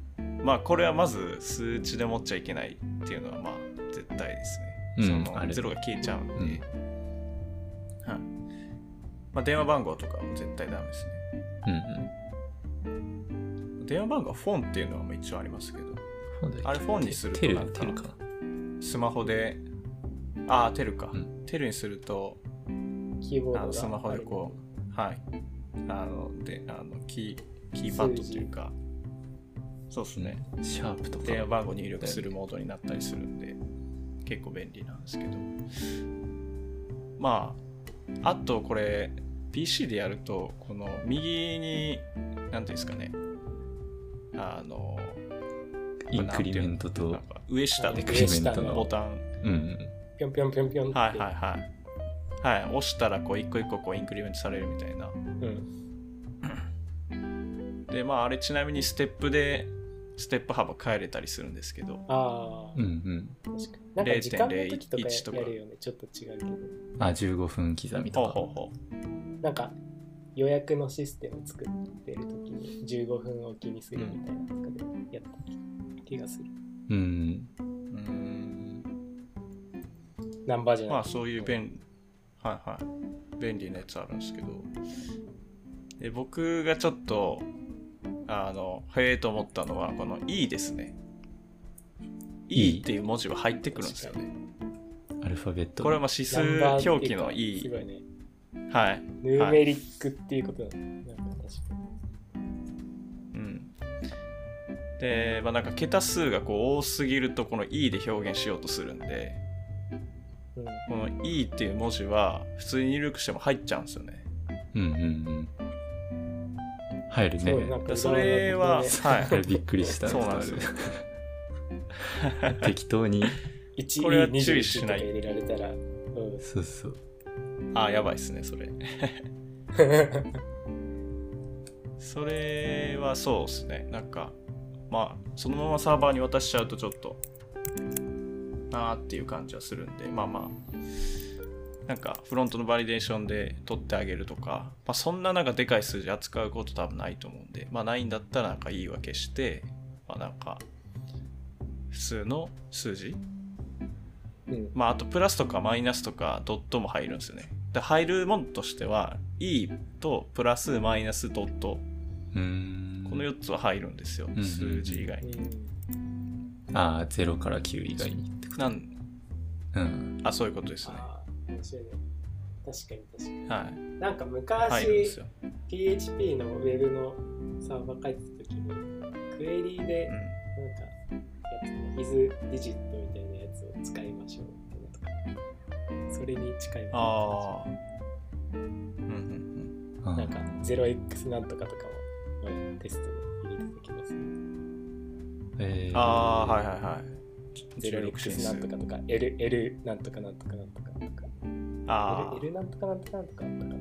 まあこれはまず数値で持っちゃいけないっていうのはまあ絶対ですね。そのゼロが消えちゃうんで、うんはいまあ、電話番号とかも絶対ダメですね。うん電話番号はフォンっていうのはまあ一応ありますけど、うん。あれフォンにするとテルなんかテルかな？スマホで、ああ、テルか、うんテルにすると、キーボードがあのスマホでこう、はい。あの、で、あの、キー、キーパッドというか、そうですね。シャープとか。電話番号入力するモードになったりするんで、結構便利なんですけど。まあ、あとこれ、PC でやると、この右に、なんていうんですかね、あの、インクリメントとなん、か上下でインクリメントの。ボタン、うんうん。ぴょんぴょんぴょんぴょんって。はいはいはい。はい、押したらこう一個一個こうインクリメントされるみたいな。うん。で、まああれちなみにステップで、ステップ幅変えれたりするんですけど、ああ、うんうん。確かに。なんか時間の時と0.01とかかやるよね。ちょっと違うけど。あ、15分刻みとか。ほうほうほう。なんか予約のシステム作ってる時に15分おきにするみたいなとかでやった気がする。うん。うーんナンバーじゃない。まあそういう便はいはい便利なやつあるんですけどで僕がちょっとあのへえと思ったのはこの E ですね E っていう文字は入ってくるんですよねアルファベット。これはまあ指数表記のす E ごいね。はい、ヌーメリックっていうことだね。なんか確かうん、でまあなんか桁数がこう多すぎるとこの E で表現しようとするんでに。うん。この E っていう文字は普通に入力しても入っちゃうんですよねうんうんうん。入るね。それは、ね。はい。びっくりした。そうなんですよ。適当に。1これは E 注意しない。入れられたら、うん、そうそう。あやばいっすねそれ。それはそうですね。なんかまあそのままサーバーに渡しちゃうとちょっとなーっていう感じはするんでまあまあなんかフロントのバリデーションで取ってあげるとか、まあ、そんななんかでかい数字扱うこと多分ないと思うんでまあないんだったらなんか言い訳してまあなんか普通の数字うん。まあ、あとプラスとかマイナスとかドットも入るんですよね。で入るもんとしては E とプラスマイナスドット。この4つは入るんですよ、ん数字以外に。ああ、0から9以外にってこと。なんうん。あそういうことですね。面白いね。確かに確かに。はい。なんか昔す、よ。PHP のウェブのサーバー書いてた時に、クエリでうなんかやつの is ディジットみたいなやつを使いましょうとか、それに近いん、ああ。うんうんあなんか 0x なんとかとかも、うんテストで入れてた気がする。えー、うん、ああ、はいはいはい。16 0x なんとかとか、L, L なんとかなんとかなんとかなんとか。ああ L, L なんとかなんとかなんとかあったかな。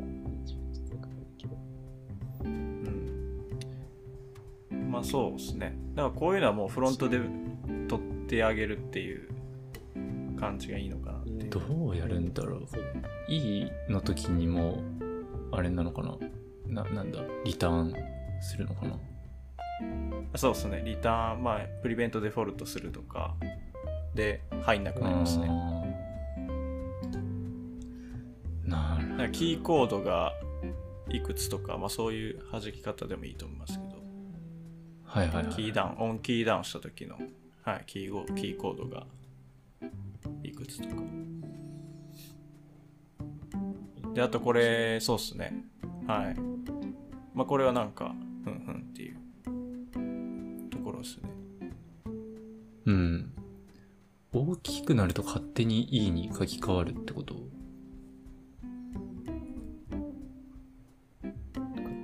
まあそうですね。だからこういうのはもうフロントで取ってあげるっていう感じがいいのかなっていう。どうやるんだろう。そうだね E の時にも、あれなのかなな、なんだ、リターンするのかなそうですね。リターン、まあ、プリベントデフォルトするとかで入んなくなりますね。なるキーコードがいくつとか、まあそういう弾き方でもいいと思いますけど、はいはいはい。キーダウン、オンキーダウンした時の、はい、キーゴキーコードがいくつとか。で、あとこれ、そうっすね。はい。まあこれはなんか、ふんふんっていうところですね。うん。大きくなると勝手に E に書き換わるってこと？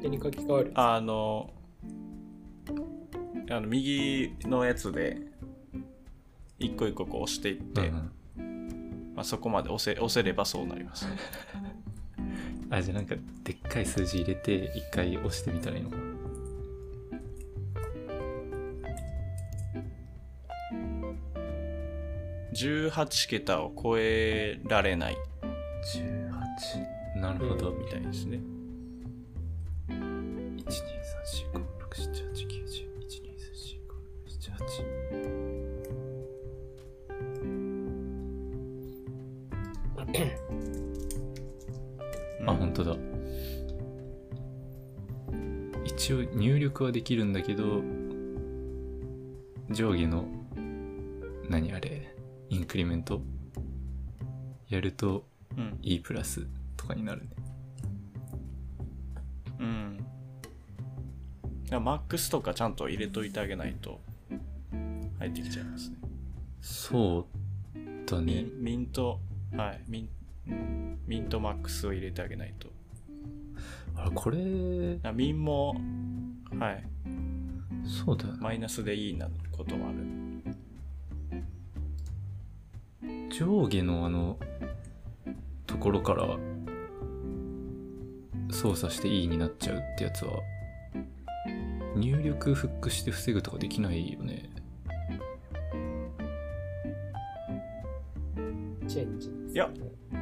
手に書き換わる。あの、あの右のやつで、一個一個こう押していって、うんまあ、そこまで押せ押せればそうなります。あじゃあなんかでっかい数字入れて一回押してみたらいいのかな18桁を超えられない18なるほど、みたいですね。1 2 3 4 5 6 7 8 9 10 1 2 3 4 5 6 7 8あ本当だ一応入力はできるんだけど上下の何あれインクリメント？やるとうん。E プラスとかになるねうん。マックスとかちゃんと入れといてあげないと入ってきちゃいますね。そうだねミンミント、はい、ミン、うんミントマックスを入れてあげないと。あこれあミンも、はい、そうだよなマイナスでいいなこともある。上下のあのところから操作して E になっちゃうってやつは入力フックして防ぐとかできないよねチェンジ。いやう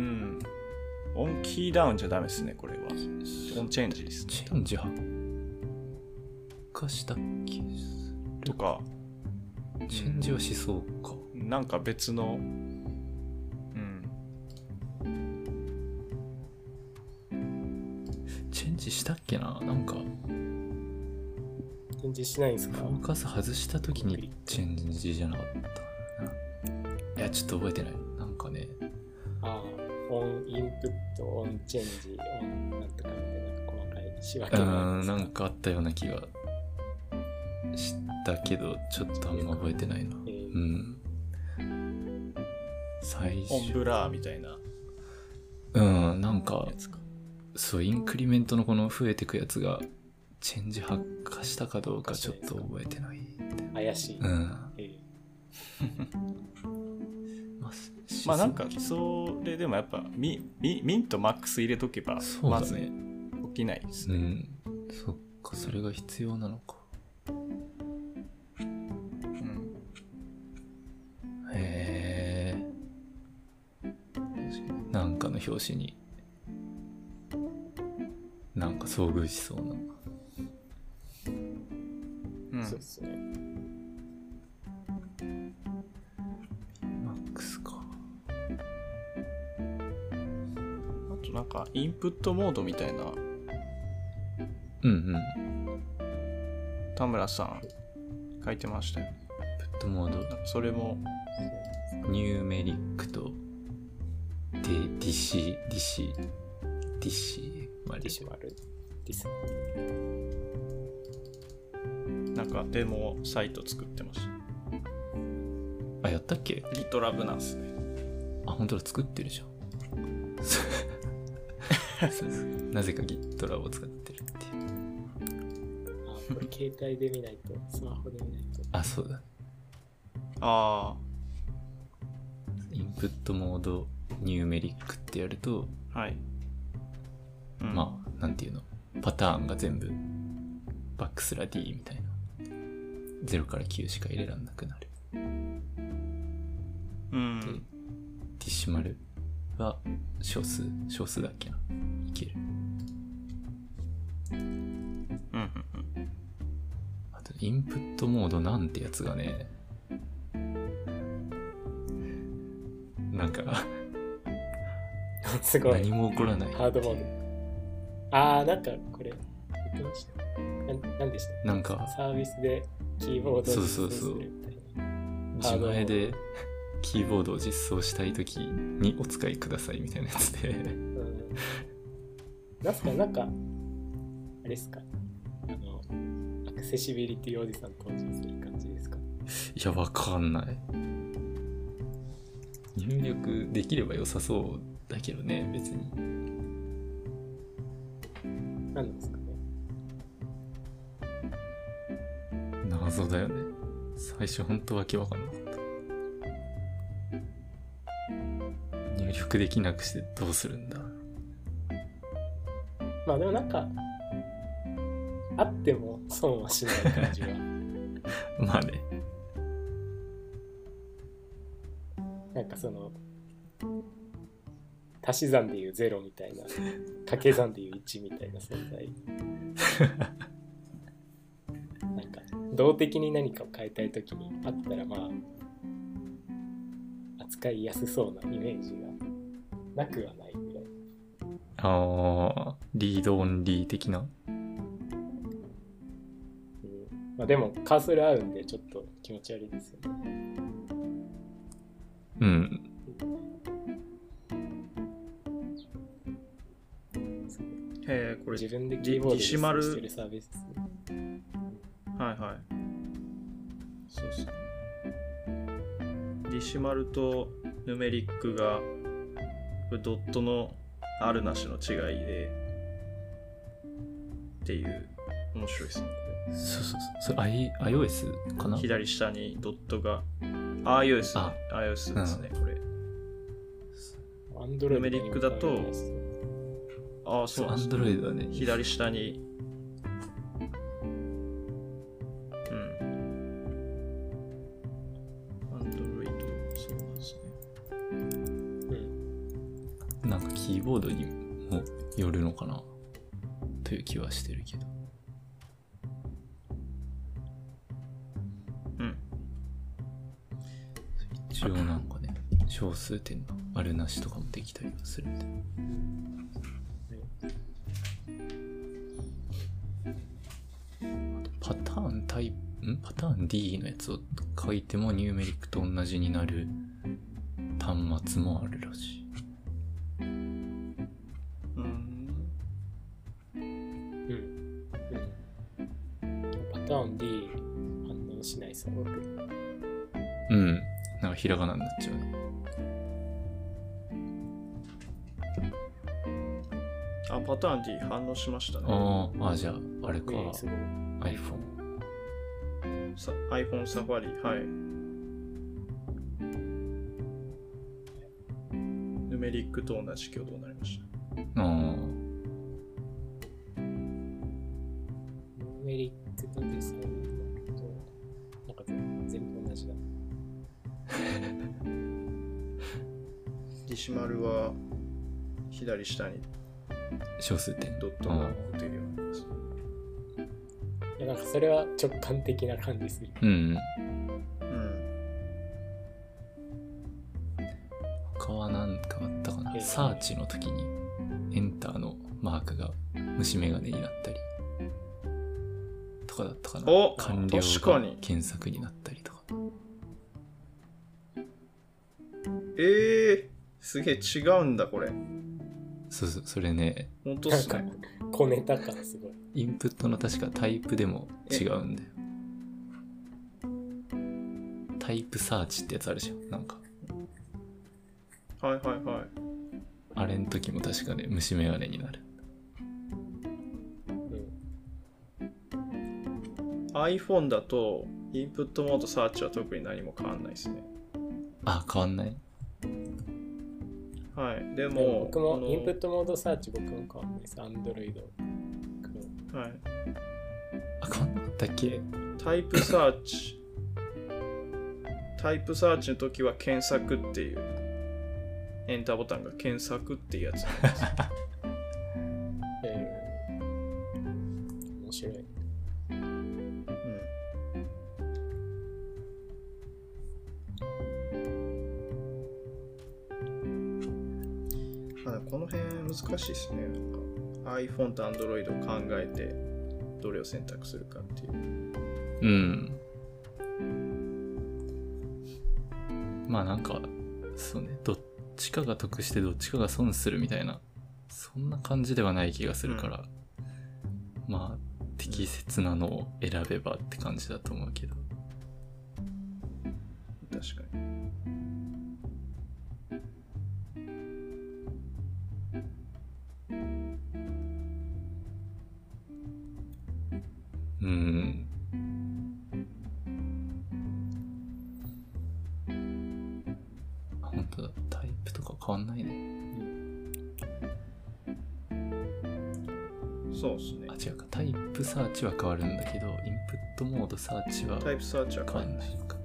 ん。オンキーダウンじゃダメですね、これは。オンチェンジですね。チェンジ発火したっけ？とか、チェンジはしそうかなんか別の、うん。チェンジしたっけな？なんかチェンジしないんですか？フォーカス外した時にチェンジじゃなかった。ないやちょっと覚えてない。なんかね。ああ、オンインプット、オンチェンジ、オンなんとかみたいな細かい仕分うけがあるーんなんかあったような気がしたけどちょっとあんま覚えてないな。えー。うん。最オン初ブラーみたいな。うんなんか。そうインクリメントのこの増えてくやつがチェンジ発火したかどうかちょっと覚えてない。怪しい。うん。え まあまあなんか、それでもやっぱミ、ミミントマックス入れとけば、まず起きないですね。うん。そっかそれが必要なのか。なんかの表紙になんか遭遇しそうなうん。ーそうですね。マックスか。あとなんか、インプットモードみたいな、うんうん。田村さん書いてましたよ。プットモード。なんかそれも、ニューメリックと。デディシディシディシまディシュマルです。なんかデモサイト作ってました。あやったっけ？GitLab なんですね。あ本当だ。作ってるじゃん。なぜか GitLab を使ってるっていう。あこれ携帯で見ないと、スマホで見ないと。あそうだ。あインプットモードニューメリックってやると、あ、はい。うん。まあなんていうの？パターンが全部バックスラ D みたいな0から9しか入れらんなくなるうん。でディシマルは少数少数だっけないけるうんうんうんあとインプットモードなんてやつがねなんかすごい。何も起こらないハードモード。ああ、なんかこれ、言ってました。ななんでした？なんかサービスでキーボードをそうそうそう実装するみたいな。自前でキーボードを実装したい時にお使いくださいみたいなやつでうん。なんすか、なんか、あれですか？あの、アクセシビリティおじさん登場する感じですか？いやわかんない入力できれば良さそうだけどね別になんです最初本当わけわかんなかった。入力できなくしてどうするんだまあでもなんか、あっても損はしない感じは。まあね。なんかその、足し算でいう0みたいな、掛け算でいう1みたいな存在。動的に何かを変えたいときにあったらまあ、扱いやすそうなイメージがなくはないぐらい。ああ、リードオンリー的な？うんまあ、でもカーソル合うんでちょっと気持ち悪いですよね。うん。へえ、これ、自分でキーボードでディシマルしてるサービスですね。はいはい。そうっすね。ディシマルとヌメリックが、これドットのあるなしの違いで、っていう、面白いですね。そうそうそう。それ I iOS かな？左下にドットが、iOS iOS ですね、これ。アンドロイドヌメリックだとああ、そそうう、なんですね Android だね。左下に、数点のあるなしとかもできたりはするんで。パターンタイプ、ん？パターン D のやつを書いてもニューメリックと同じになる端末もあるらしい。うん。うん。うん。パターン D 反応しないさ、僕。うん。なんかひらがなになっちゃうね。ターン D 反応しましたね。ああ、あじゃあ、あれか。ねすごい。iPhone。さ iPhone サファリ、はい。ヌメリックと同じ挙動になりました？ああ。ヌメリックとデザインと、なんか全全部同じだ。ディシマルは左下に小数点。ドットが打てるようになります。いやなんかそれは直感的な感じする。うん。うん。他は何かあったかな、えーサーチの時にエンターのマークが虫眼鏡になったりとかだったかな？お完了が確かに検索になったりとかええー、すげえ違うんだ、これ。そうそうそれね本当っなんかすね。、小ネタ感すごい。インプットの確かタイプでも違うんだよタイプサーチってやつあるじゃんなんかはいはいはい。あれの時も確かね虫眼鏡になるうん。iPhone だと、インプットモードサーチは特に何も変わんないですね。あ変わんない？はい。ででも、も僕もインプットモードサーチ僕も変わんないです。Android。はい。あかったっけ？タイプサーチ。タイプサーチの時は検索っていう、エンターボタンが検索っていうやつなんです。えー、面白い。この辺難しいですね。iPhone と Android を考えてどれを選択するかっていう。うん。まあなんか、そうね、どっちかが得してどっちかが損するみたいな、そんな感じではない気がするから、まあ、適切なのを選べばって感じだと思うけど。確かに。うん。あ本当だ。タイプとか変わんないね。そうっすねあ、違うか。タイプサーチは変わるんだけど、インプットモードサーチはタイプサーチは変わんないのか。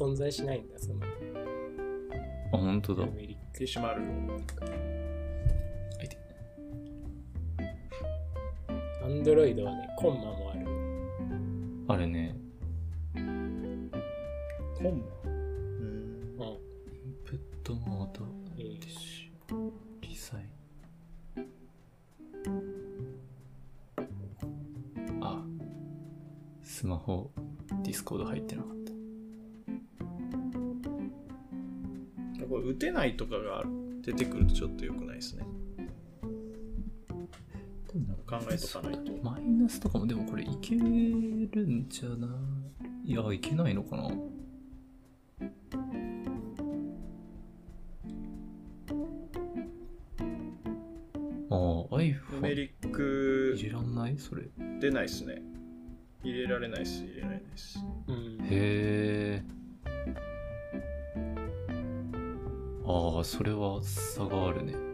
存在しないんだ、そのあ、本当だ。メリッ消しまるあいてト。Android はね、コンマもある。あれね、コンマ？うんうん。インプットモード、えーディッシュ、リサイ。あ、スマホ、 Discord 入ってなかってないとかが出てくるとちょっと良くないですね。考えとかないと。マイナスとかもでもこれいけるんじゃない？いや、いけないのかな？ああ、ヌメ iPhone リック入れらんない？それ。へ出ないですね。入れられないです入れられないですそれは差があるね。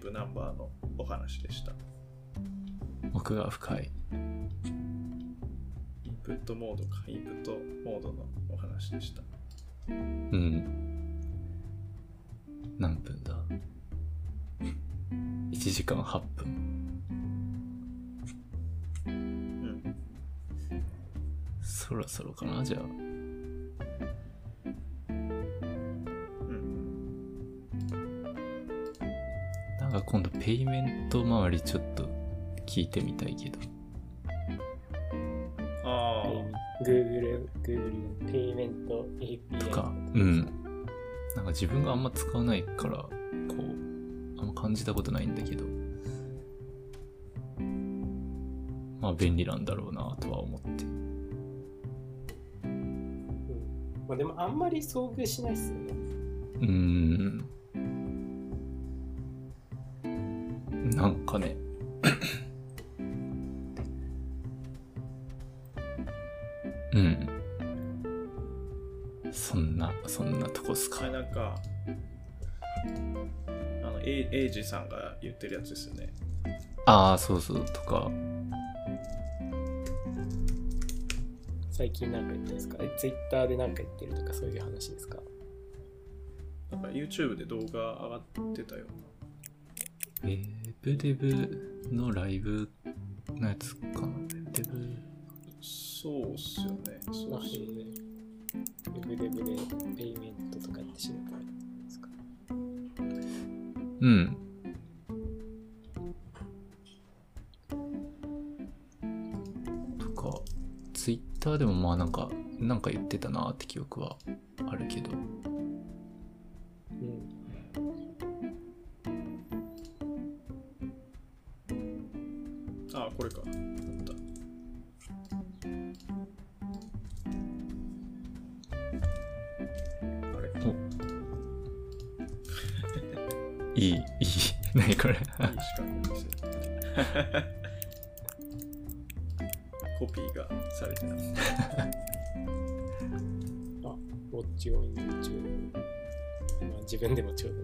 プットタイプナンバーのお話でした奥が深い。インプットモードかインプットモードのお話でしたうん。何分だ ?1 時間8分。うんそろそろかなじゃあ。今度ペイメント周りちょっと聞いてみたいけど。ああ Google、Google のペイメント API とか、うん。なんか自分があんま使わないから、こう、あんま感じたことないんだけど。まあ便利なんだろうなとは思って。うんまあ、でもあんまり遭遇しないっすよね。うんうん。そんな、そんなとこっすか。なんかあのエイエイジさんが言ってるやつですよねああ、そうそう、とか。最近なんか言ってるんですか？え ?Twitter でなんか言ってるとかそういう話ですか？なんか YouTube で動画上がってたよウェブデブのライブのやつかな。デブ。そうっすよねそうっすよねウェブデブでペイメントとかって調べたらいいんですか？うん。とか、ツイッターでもまあなんか、なんか言ってたなって記憶はあるけど。うん。ああこれか自分でもちょうど。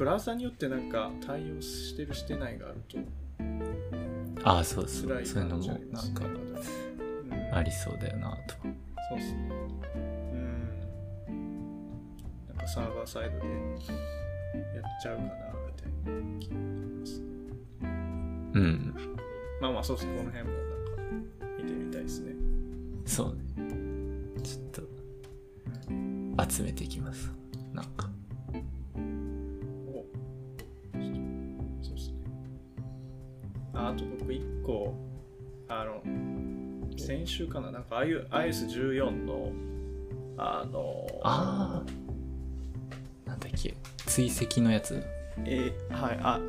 ブラウザによってなんか対応してるしてないがあるとああ、そうそう。そういうのもなんかうんありそうだよなと。そうっすねうんなんかサーバーサイドでやっちゃうかなみたいな気がしますうん。まあまあそうっすねこの辺もなんか見てみたいですねそうね。ちょっと、集めていきます。ああと僕一個あの先週かななんか iOS14 のあのああ。なんだっけ。追跡のやつ？えーはいあ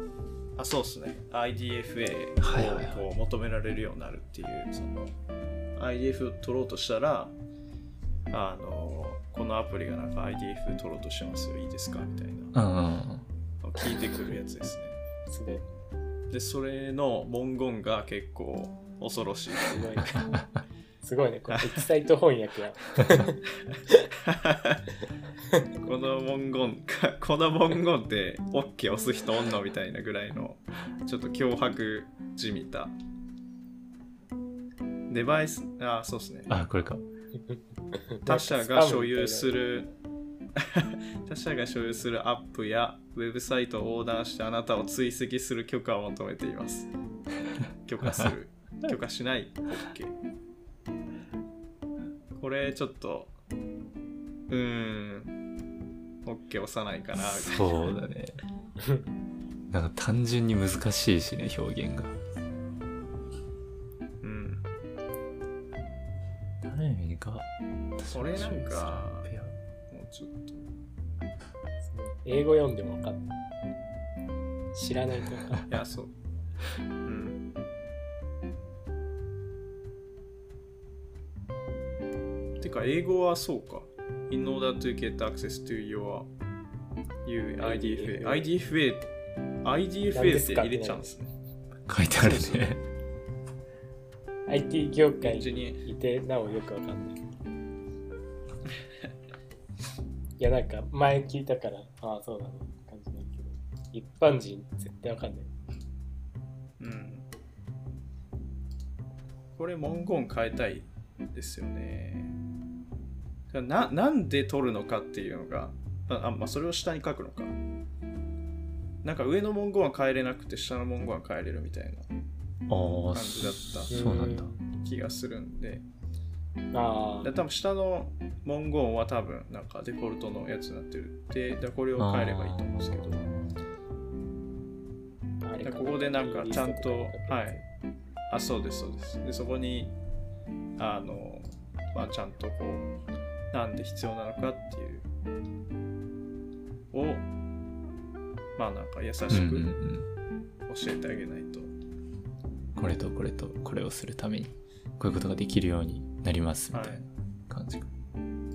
あそうですね IDFA をこう求められるようになるっていうその IDF を取ろうとしたらあのこのアプリがなんか IDF 取ろうとしてますよいいですか？みたいなうんうんうん。聞いてくるやつですねすごい。でそれの文言が結構恐ろしいすごい。すごいね。これエキサイト翻訳や。この文言かこの文言って OK 押す人おんのみたいなぐらいのちょっと脅迫じみたデバイスあそうですねあ、これか。他社が所有する 他社が所有するアップやウェブサイトを横断してあなたを追跡する許可を求めています。許可する。許可しない。OK これちょっとうーん OK 押さないかな。みたいなそうだね。なんか単純に難しいしね、表現が。うん。誰がそれなんかちょっと。英語読んでも分かんない。知らないと分か。んない。いやそう。うん。てか英語はそうか。In order to get access to your you IDFA IDFA IDFA って入れちゃうんですね。書いてあるね。IT 業界にいてなおよく分かんない。や、なんか前聞いたから、ああ、そうなのって感じだけど、一般人絶対分かんない。うん。これ文言変えたいですよね。ななんで取るのかっていうのがああまあそれを下に書くのか。なんか上の文言は変えれなくて下の文言は変えれるみたいなああ、感じだったそうなんだ。気がするんであで多分下の文言は多分なんかデフォルトのやつになってる。ででこれを変えればいいと思うんですけど。ここでなんかちゃんとはい。あそうですそうです。でそこにあの、まあ、ちゃんとこうなんで必要なのかっていう。をまあなんか優しく教えてあげないと、これとこれとこれをするためにこういうことができるようになりますみたいな感じ。か、うん。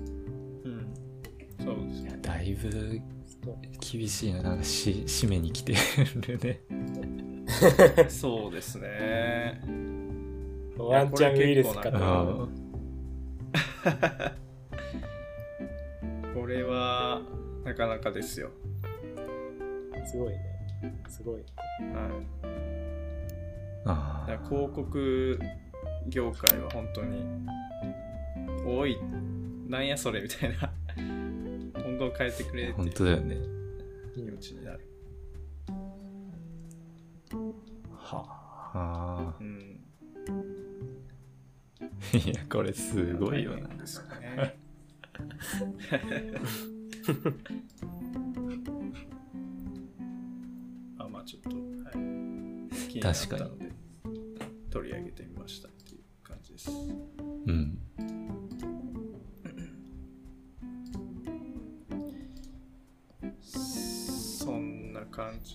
そうですい、やだいぶ厳しいななんかし締めに来てるね。そうですね。ワンチャンウイルスかと。これはなかなかですよ、すごいね。すごい。はい、あ広告業界は本当に多い。なんやそれみたいな。今後変えてくれって本当だよね。気持ちになる。あ。うん、あ。いや、これすごいよな。ね。あまあちょっと、はい、気に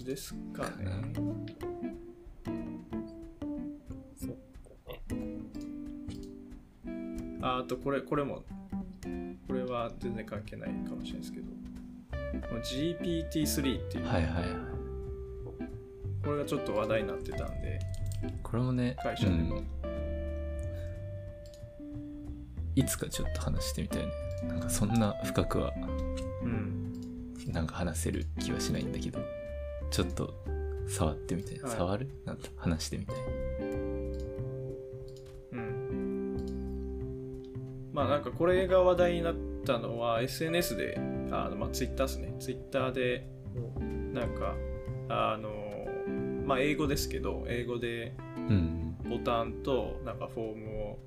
じですかね。そうだね。ああとこれこれもこれは全然関係ないかもしれないですけどこの GPT-3 っていう、はいはいはい。これがちょっと話題になってたんでこれもね、会社でもうんいつかちょっと話してみたいね。なんかそんな深くはうんなんか話せる気はしないんだけど、ちょっと触ってみたい。はい。触る？なんだ話してみたい。うん。まあなんかこれが話題になったのは SNS であのまあ Twitter ですね。Twitter でうんなんかあのまあ英語ですけど英語でうん。ボタンとなんかフォームを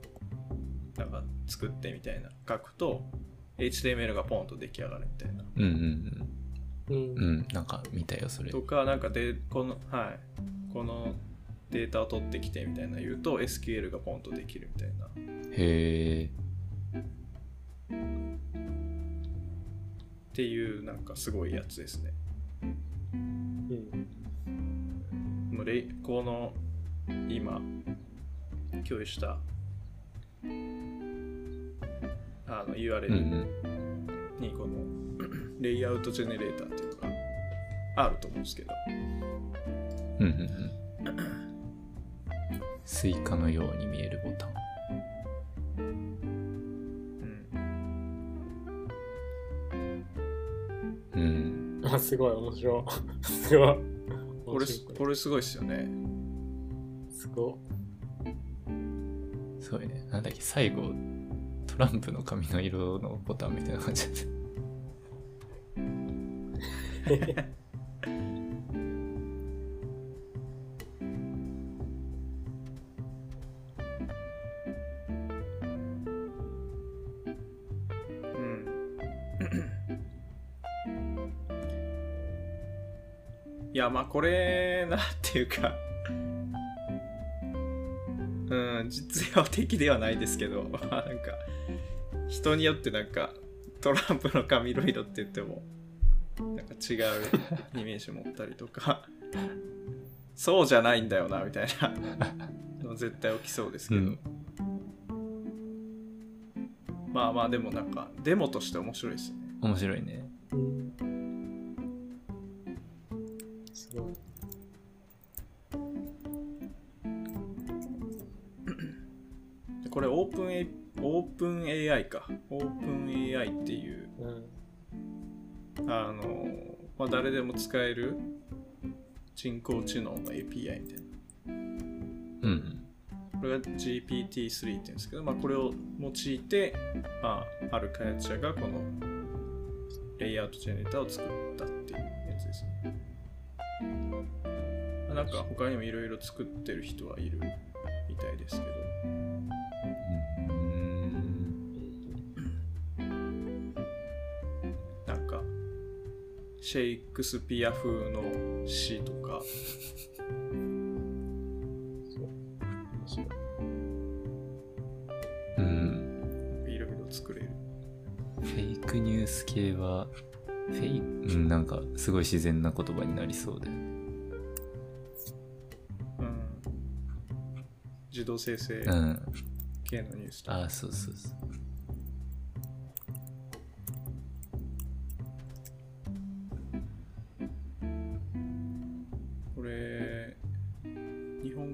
なんか作ってみたいな。書くと HTML がポンと出来上がるみたいな。うんうんうんうん。うん。なんか見たよ、それ。とかなんかでこのはいこのデータを取ってきてみたいな言うと SQL がポンとできるみたいなへえ。っていうなんかすごいやつですねうんこの今共有したあの URL うんうん。 layout generator っていうのがあると思うんですけどうんうんうん。スイカのように見えるボタン。うんうん。あ、すごい面白い。すごい。これ面白いこれすごいですよねすごすごいね。なんだっけ、最後、トランプの髪の色のボタンみたいな感じだった。うん いやまあこれなんていうかうん実用的ではないですけど まあなんか人によってなんかトランプの髪の色って言っても違うイメージ持ったりとか。そうじゃないんだよなみたいな。の絶対起きそうですけど、うん。まあまあでもなんかデモとして面白いですね。面白いね。あの、まあ、誰でも使える人工知能の API みたいな。うんこれが GPT-3 っていうんですけど、まあ、これを用いて、まあ、ある開発者がこのレイアウトジェネーターを作ったっていうやつですね。なんか他にもいろいろ作ってる人はいるみたいですけど、シェイクスピア風の詩とか、面白い。うん。いろいろ作れる。フェイクニュース系は、フェイク、うん、なんかすごい自然な言葉になりそうで。うん、自動生成うん。系のニュースとか。ああ、そうそうそう。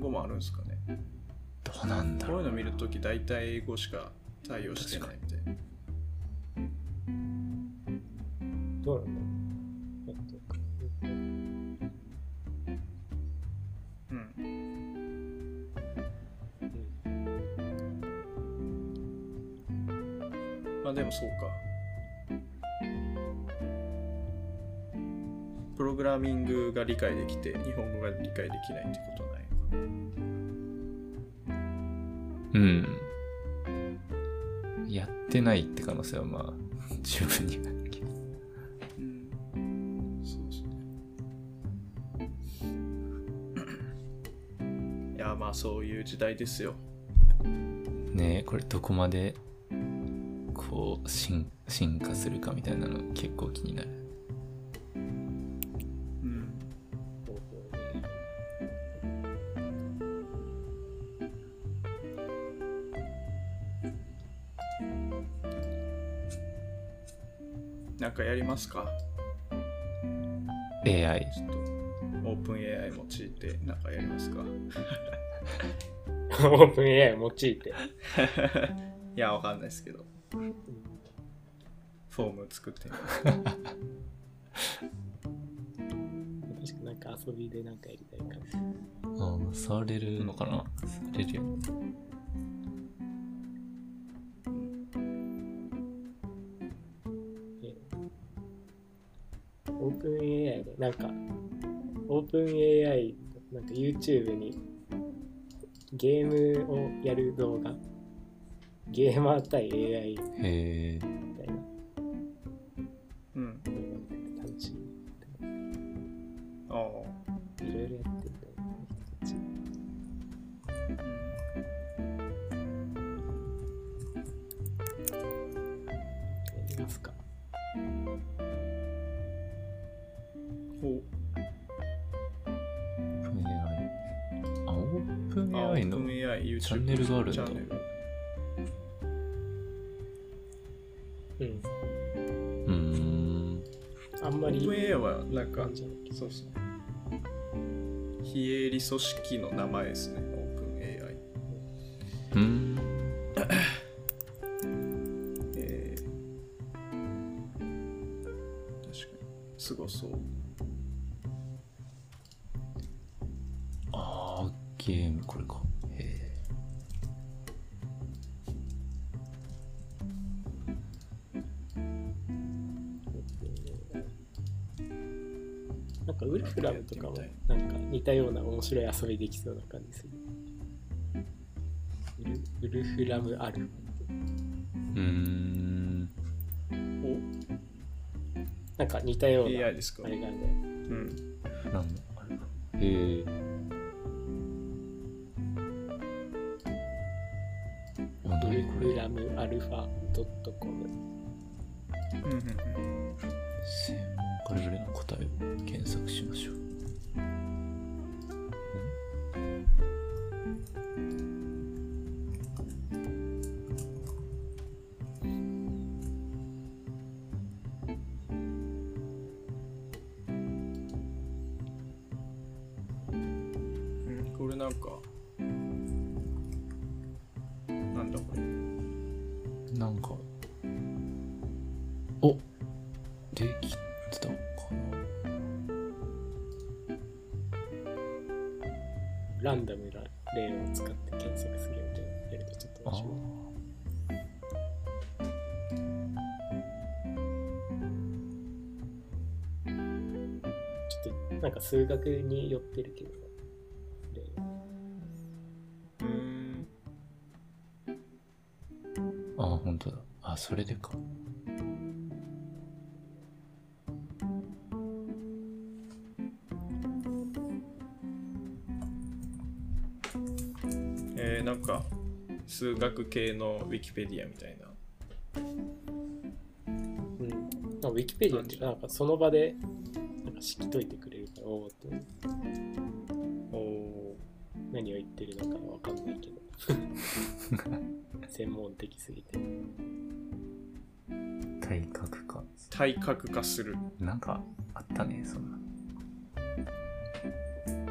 語もあるんですかねどうなんだ。こういうの見るとき大体英語しか対応してないみたいな。どうなんだろうえっとうん。まあでもそうか。プログラミングが理解できて日本語が理解できないってことってないって可能性はまあ、十分にあるけど。うんそうですね。いや、まあそういう時代ですよ。ねえこれどこまでこう進進化するかみたいなの結構気になるりますか？AI ちょっとオープン AI 用いてなんかやりますか？オープン AI を用いて。いや、わかんないですけど。フォーム作ってみる確かなんか遊びでなんかやりたいかも。ああ触れるのかな？触れるよえなんか YouTube にゲームをやる動画、ゲーマー対 AI みたいな AI のチャンネルがあるんだ。チャンネル。うん。うーん。あんまりオープン AI はなんかそうですね。非営利組織の名前ですねなんかウルフラムとかもなんか似たような面白い遊びできそうな感じする。ウルウルフラムアルファ。うーん。なんか似たようなあれがあるんだよ。うん。なんだ？へえ。あウルフラムアルファドットコム。うんうん専門家レベルの答えを検索しましょう。数学に寄ってるけどうんあ、本当だ。あ、それでか。えー、なんか数学系のウィキペディアみたいなうん。ウィキペディアってなんかその場でなんか式解い化。体格化する。なんかあったね、そんな。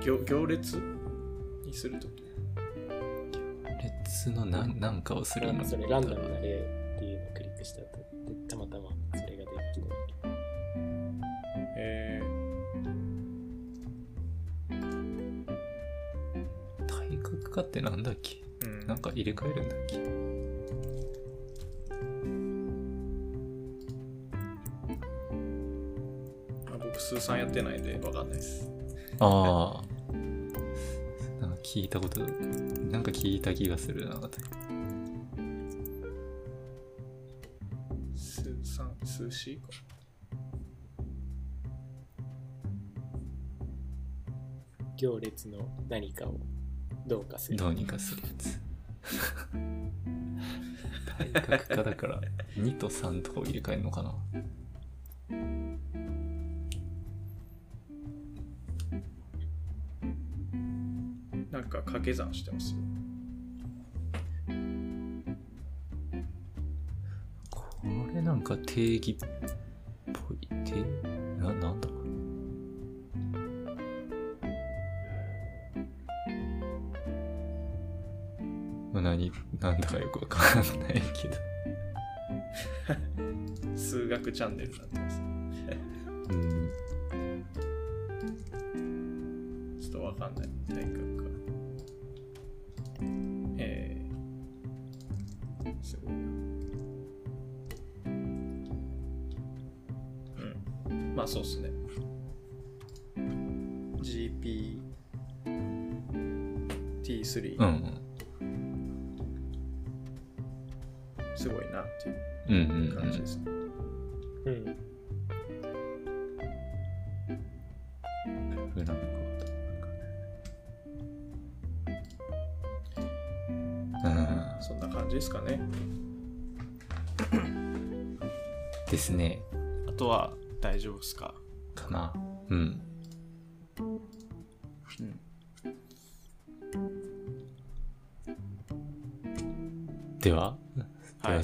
行行列にするとき列の何なんかをするの？なんかそれランダムな例っていうのをクリックしたとでたまたまそれが出てきた。え体格化ってなんだっけ？ー、うん。なんか入れ替えるんだっけ？ってないんで分かんないです。ああ。なんか聞いたこと、なんか聞いた気がするな。数三数四か。行列の何かをどうかする。どうにかするやつ。体格化だから2と3とかを入れ替えるのかな。掛け算してますよ。これなんか定義っぽい。定な、なんだまあ何、なんだかよくわかんないけど。数学チャンネルになってます。うん。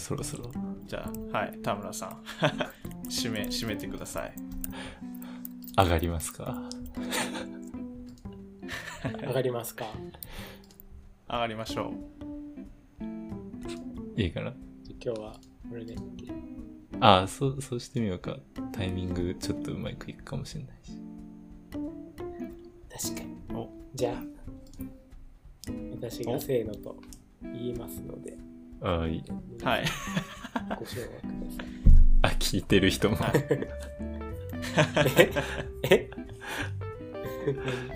そろそろ。じゃあはい田村さん 締め締めてください上がりますか？上がりますか？上がりましょいいかな？今日はこれで。ああ、そう、そうしてみようか。タイミングちょっとうまくいくかもしれないし。確かに。じゃあ、私がせーのと言いますので、ああ、いい。はいご承諾ください。あ、聞いてる人も。はい え？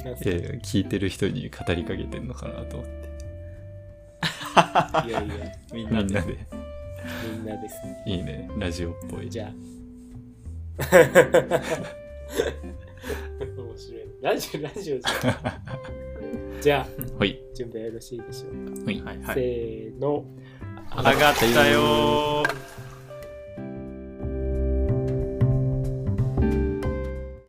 何すかいやいや、聞いてる人に語りかけてんのかなと思って。いやいや、みんなでみんなで。すね。いいね。ラジオっぽい。じゃあ。面白い。ラジオ、ラジオじゃん。じゃあ、ほい。準備はよろしいでしょうか？はいはいせーの。上がったよ